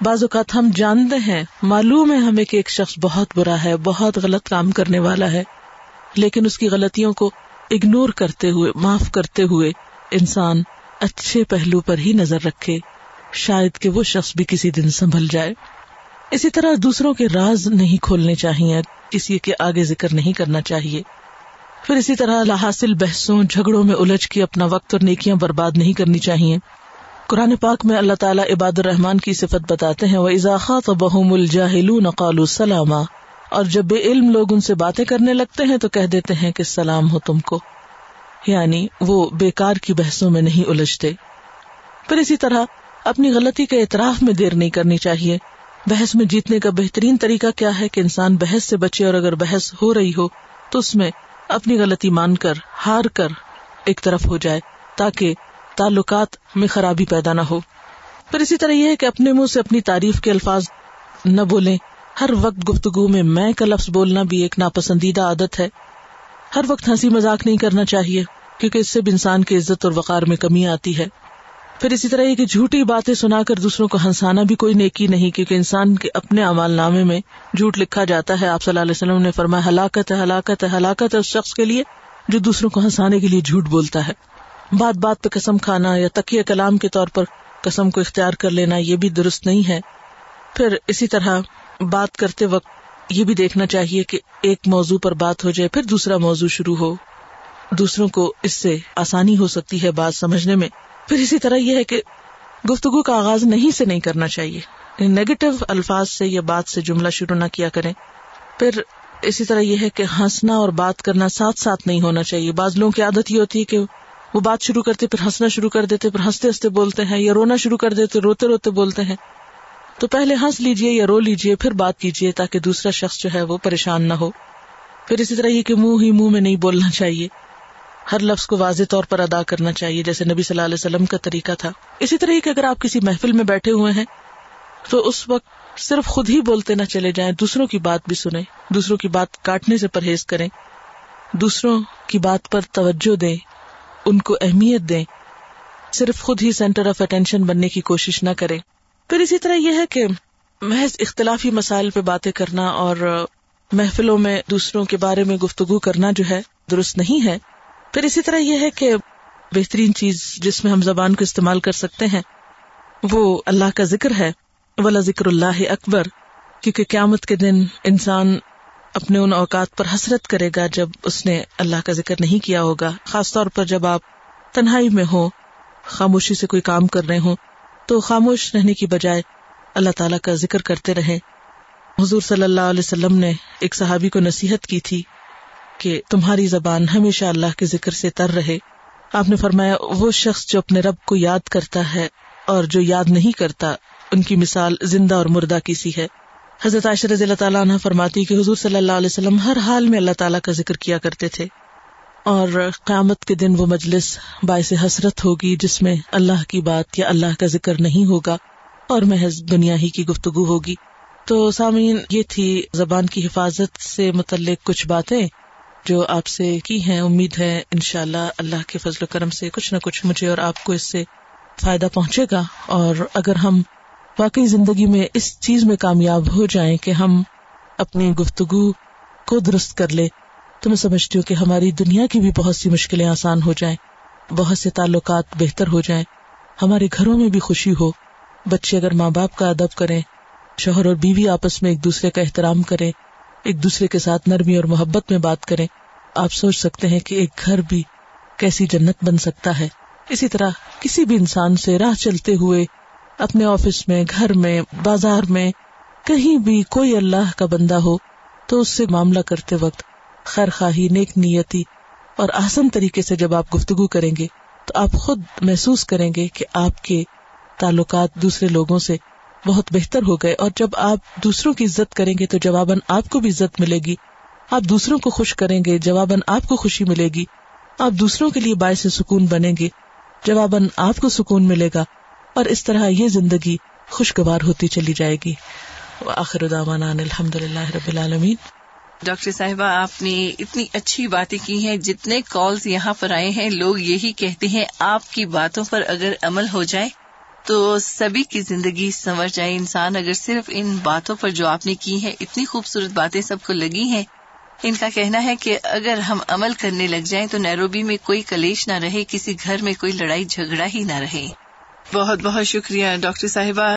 بعض اوقات ہم جانتے ہیں، معلوم ہے ہمیں کہ ایک شخص بہت برا ہے، بہت غلط کام کرنے والا ہے، لیکن اس کی غلطیوں کو اگنور کرتے ہوئے، معاف کرتے ہوئے انسان اچھے پہلو پر ہی نظر رکھے۔ شاید کہ وہ شخص بھی کسی دن سنبھل جائے۔ اسی طرح دوسروں کے راز نہیں کھولنے چاہیے کسی کے آگے ذکر نہیں کرنا چاہیے۔ پھر اسی طرح لاحاصل بحثوں، جھگڑوں میں الجھ کے اپنا وقت اور نیکیاں برباد نہیں کرنی چاہیے۔ قرآن پاک میں اللہ تعالیٰ عباد الرحمان کی صفت بتاتے ہیں وہ اضاخہ تو بہم الجاہل نقال السلامہ اور جب بے علم لوگ ان سے باتیں کرنے لگتے ہیں تو کہہ دیتے ہیں کہ سلام ہو تم کو۔ یعنی وہ بیکار کی بحثوں میں نہیں الجھتے۔ پھر اسی طرح اپنی غلطی کے اعتراف میں دیر نہیں کرنی چاہیے۔ بحث میں جیتنے کا بہترین طریقہ کیا ہے کہ انسان بحث سے بچے اور اگر بحث ہو رہی ہو تو اس میں اپنی غلطی مان کر، ہار کر ایک طرف ہو جائے تاکہ تعلقات میں خرابی پیدا نہ ہو۔ پھر اسی طرح یہ ہے کہ اپنے منہ سے اپنی تعریف کے الفاظ نہ بولیں۔ ہر وقت گفتگو میں میں کا لفظ بولنا بھی ایک ناپسندیدہ عادت ہے۔ ہر وقت ہنسی مذاق نہیں کرنا چاہیے، کیونکہ اس سے بھی انسان کی عزت اور وقار میں کمی آتی ہے۔ پھر اسی طرح یہ کہ جھوٹی باتیں سنا کر دوسروں کو ہنسانا بھی کوئی نیکی نہیں، کیونکہ انسان کے اپنے امال نامے میں جھوٹ لکھا جاتا ہے۔ آپ صلی اللہ علیہ وسلم نے فرمایا، ہلاکت ہے ہلاکت ہے ہلاکت ہے اس شخص کے لیے جو دوسروں کو ہنسانے کے لیے جھوٹ بولتا ہے۔ بات بات پہ قسم کھانا یا تکیہ کلام کے طور پر قسم کو اختیار کر لینا یہ بھی درست نہیں ہے۔ پھر اسی طرح بات کرتے وقت یہ بھی دیکھنا چاہیے کہ ایک موضوع پر بات ہو جائے، پھر دوسرا موضوع شروع ہو۔ دوسروں کو اس سے آسانی ہو سکتی ہے بات سمجھنے میں۔ پھر اسی طرح یہ ہے کہ گفتگو کا آغاز نہیں سے نہیں کرنا چاہیے۔ یعنی نیگیٹو الفاظ سے یا بات سے جملہ شروع نہ کیا کریں۔ پھر اسی طرح یہ ہے کہ ہنسنا اور بات کرنا ساتھ ساتھ نہیں ہونا چاہیے۔ بعض لوگوں کی عادت یہ ہوتی ہے کہ وہ بات شروع کرتے پھر ہنسنا شروع کر دیتے، پھر ہنستے ہنستے بولتے ہیں یا رونا شروع کر دیتے، روتے روتے بولتے ہیں۔ تو پہلے ہنس لیجیے یا رو لیجیے پھر بات کیجیے تاکہ دوسرا شخص جو ہے وہ پریشان نہ ہو۔ پھر اسی طرح یہ کہ منہ ہی منہ میں نہیں بولنا چاہیے۔ ہر لفظ کو واضح طور پر ادا کرنا چاہیے، جیسے نبی صلی اللہ علیہ وسلم کا طریقہ تھا۔ اسی طرح کہ اگر آپ کسی محفل میں بیٹھے ہوئے ہیں، تو اس وقت صرف خود ہی بولتے نہ چلے جائیں، دوسروں کی بات بھی سنیں، دوسروں کی بات کاٹنے سے پرہیز کریں، دوسروں کی بات پر توجہ دیں، ان کو اہمیت دیں۔ صرف خود ہی سینٹر آف اٹینشن بننے کی کوشش نہ کریں۔ پھر اسی طرح یہ ہے کہ محض اختلافی مسائل پہ باتیں کرنا اور محفلوں میں دوسروں کے بارے میں گفتگو کرنا جو ہے، درست نہیں ہے۔ پھر اسی طرح یہ ہے کہ بہترین چیز جس میں ہم زبان کو استعمال کر سکتے ہیں، وہ اللہ کا ذکر ہے، ولا ذکر اللہ اکبر کیونکہ قیامت کے دن انسان اپنے ان اوقات پر حسرت کرے گا جب اس نے اللہ کا ذکر نہیں کیا ہوگا، خاص طور پر جب آپ تنہائی میں ہو خاموشی سے کوئی کام کر رہے ہوں، تو خاموش رہنے کی بجائے اللہ تعالیٰ کا ذکر کرتے رہے حضور صلی اللہ علیہ وسلم نے ایک صحابی کو نصیحت کی تھی کہ تمہاری زبان ہمیشہ اللہ کے ذکر سے تر رہے۔ آپ نے فرمایا، وہ شخص جو اپنے رب کو یاد کرتا ہے اور جو یاد نہیں کرتا، ان کی مثال زندہ اور مردہ کی سی ہے۔ حضرت عائشہ رضی اللہ تعالیٰ عنہ فرماتی کہ حضور صلی اللہ علیہ وسلم ہر حال میں اللہ تعالیٰ کا ذکر کیا کرتے تھے۔ اور قیامت کے دن وہ مجلس باعث حسرت ہوگی جس میں اللہ کی بات یا اللہ کا ذکر نہیں ہوگا اور محض دنیا ہی کی گفتگو ہوگی۔ تو سامعین، یہ تھی زبان کی حفاظت سے متعلق کچھ باتیں۔ جو آپ سے کی ہیں، امید ہے ان شاء اللہ اللہ کے فضل و کرم سے کچھ نہ کچھ مجھے اور آپ کو اس سے فائدہ پہنچے گا۔ اور اگر ہم واقعی زندگی میں اس چیز میں کامیاب ہو جائیں کہ ہم اپنی گفتگو کو درست کر لے تو میں سمجھتی ہوں کہ ہماری دنیا کی بھی بہت سی مشکلیں آسان ہو جائیں، بہت سے تعلقات بہتر ہو جائیں، ہمارے گھروں میں بھی خوشی ہو۔ بچے اگر ماں باپ کا ادب کریں، شوہر اور بیوی آپس میں ایک دوسرے کا احترام کریں ایک دوسرے کے ساتھ نرمی اور محبت میں بات کریں، آپ سوچ سکتے ہیں کہ ایک گھر بھی کیسی جنت بن سکتا ہے۔ اسی طرح کسی بھی انسان سے راہ چلتے ہوئے، اپنے آفس میں، گھر میں، بازار میں، کہیں بھی کوئی اللہ کا بندہ ہو، تو اس سے معاملہ کرتے وقت خیر خواہی، نیک نیتی اور آسن طریقے سے جب آپ گفتگو کریں گے، تو آپ خود محسوس کریں گے کہ آپ کے تعلقات دوسرے لوگوں سے بہت بہتر ہو گئے اور جب آپ دوسروں کی عزت کریں گے تو جواباً آپ کو بھی عزت ملے گی۔ آپ دوسروں کو خوش کریں گے، جواباً آپ کو خوشی ملے گی۔ آپ دوسروں کے لیے باعث سکون بنیں گے، جواباً آپ کو سکون ملے گا۔ اور اس طرح یہ زندگی خوشگوار ہوتی چلی جائے گی۔ آخر الحمد للہ رب العالمین۔ ڈاکٹر صاحبہ، آپ نے اتنی اچھی باتیں کی ہیں، جتنے کالز یہاں پر آئے ہیں، لوگ یہی کہتے ہیں، آپ کی باتوں پر اگر عمل ہو جائے تو سبھی کی زندگی سنور جائے۔ انسان اگر صرف ان باتوں پر جو آپ نے کی ہیں، اتنی خوبصورت باتیں سب کو لگی ہیں۔ ان کا کہنا ہے کہ اگر ہم عمل کرنے لگ جائیں تو نیروبی میں کوئی کلیش نہ رہے، کسی گھر میں کوئی لڑائی جھگڑا ہی نہ رہے۔ بہت بہت شکریہ، ڈاکٹر صاحبہ۔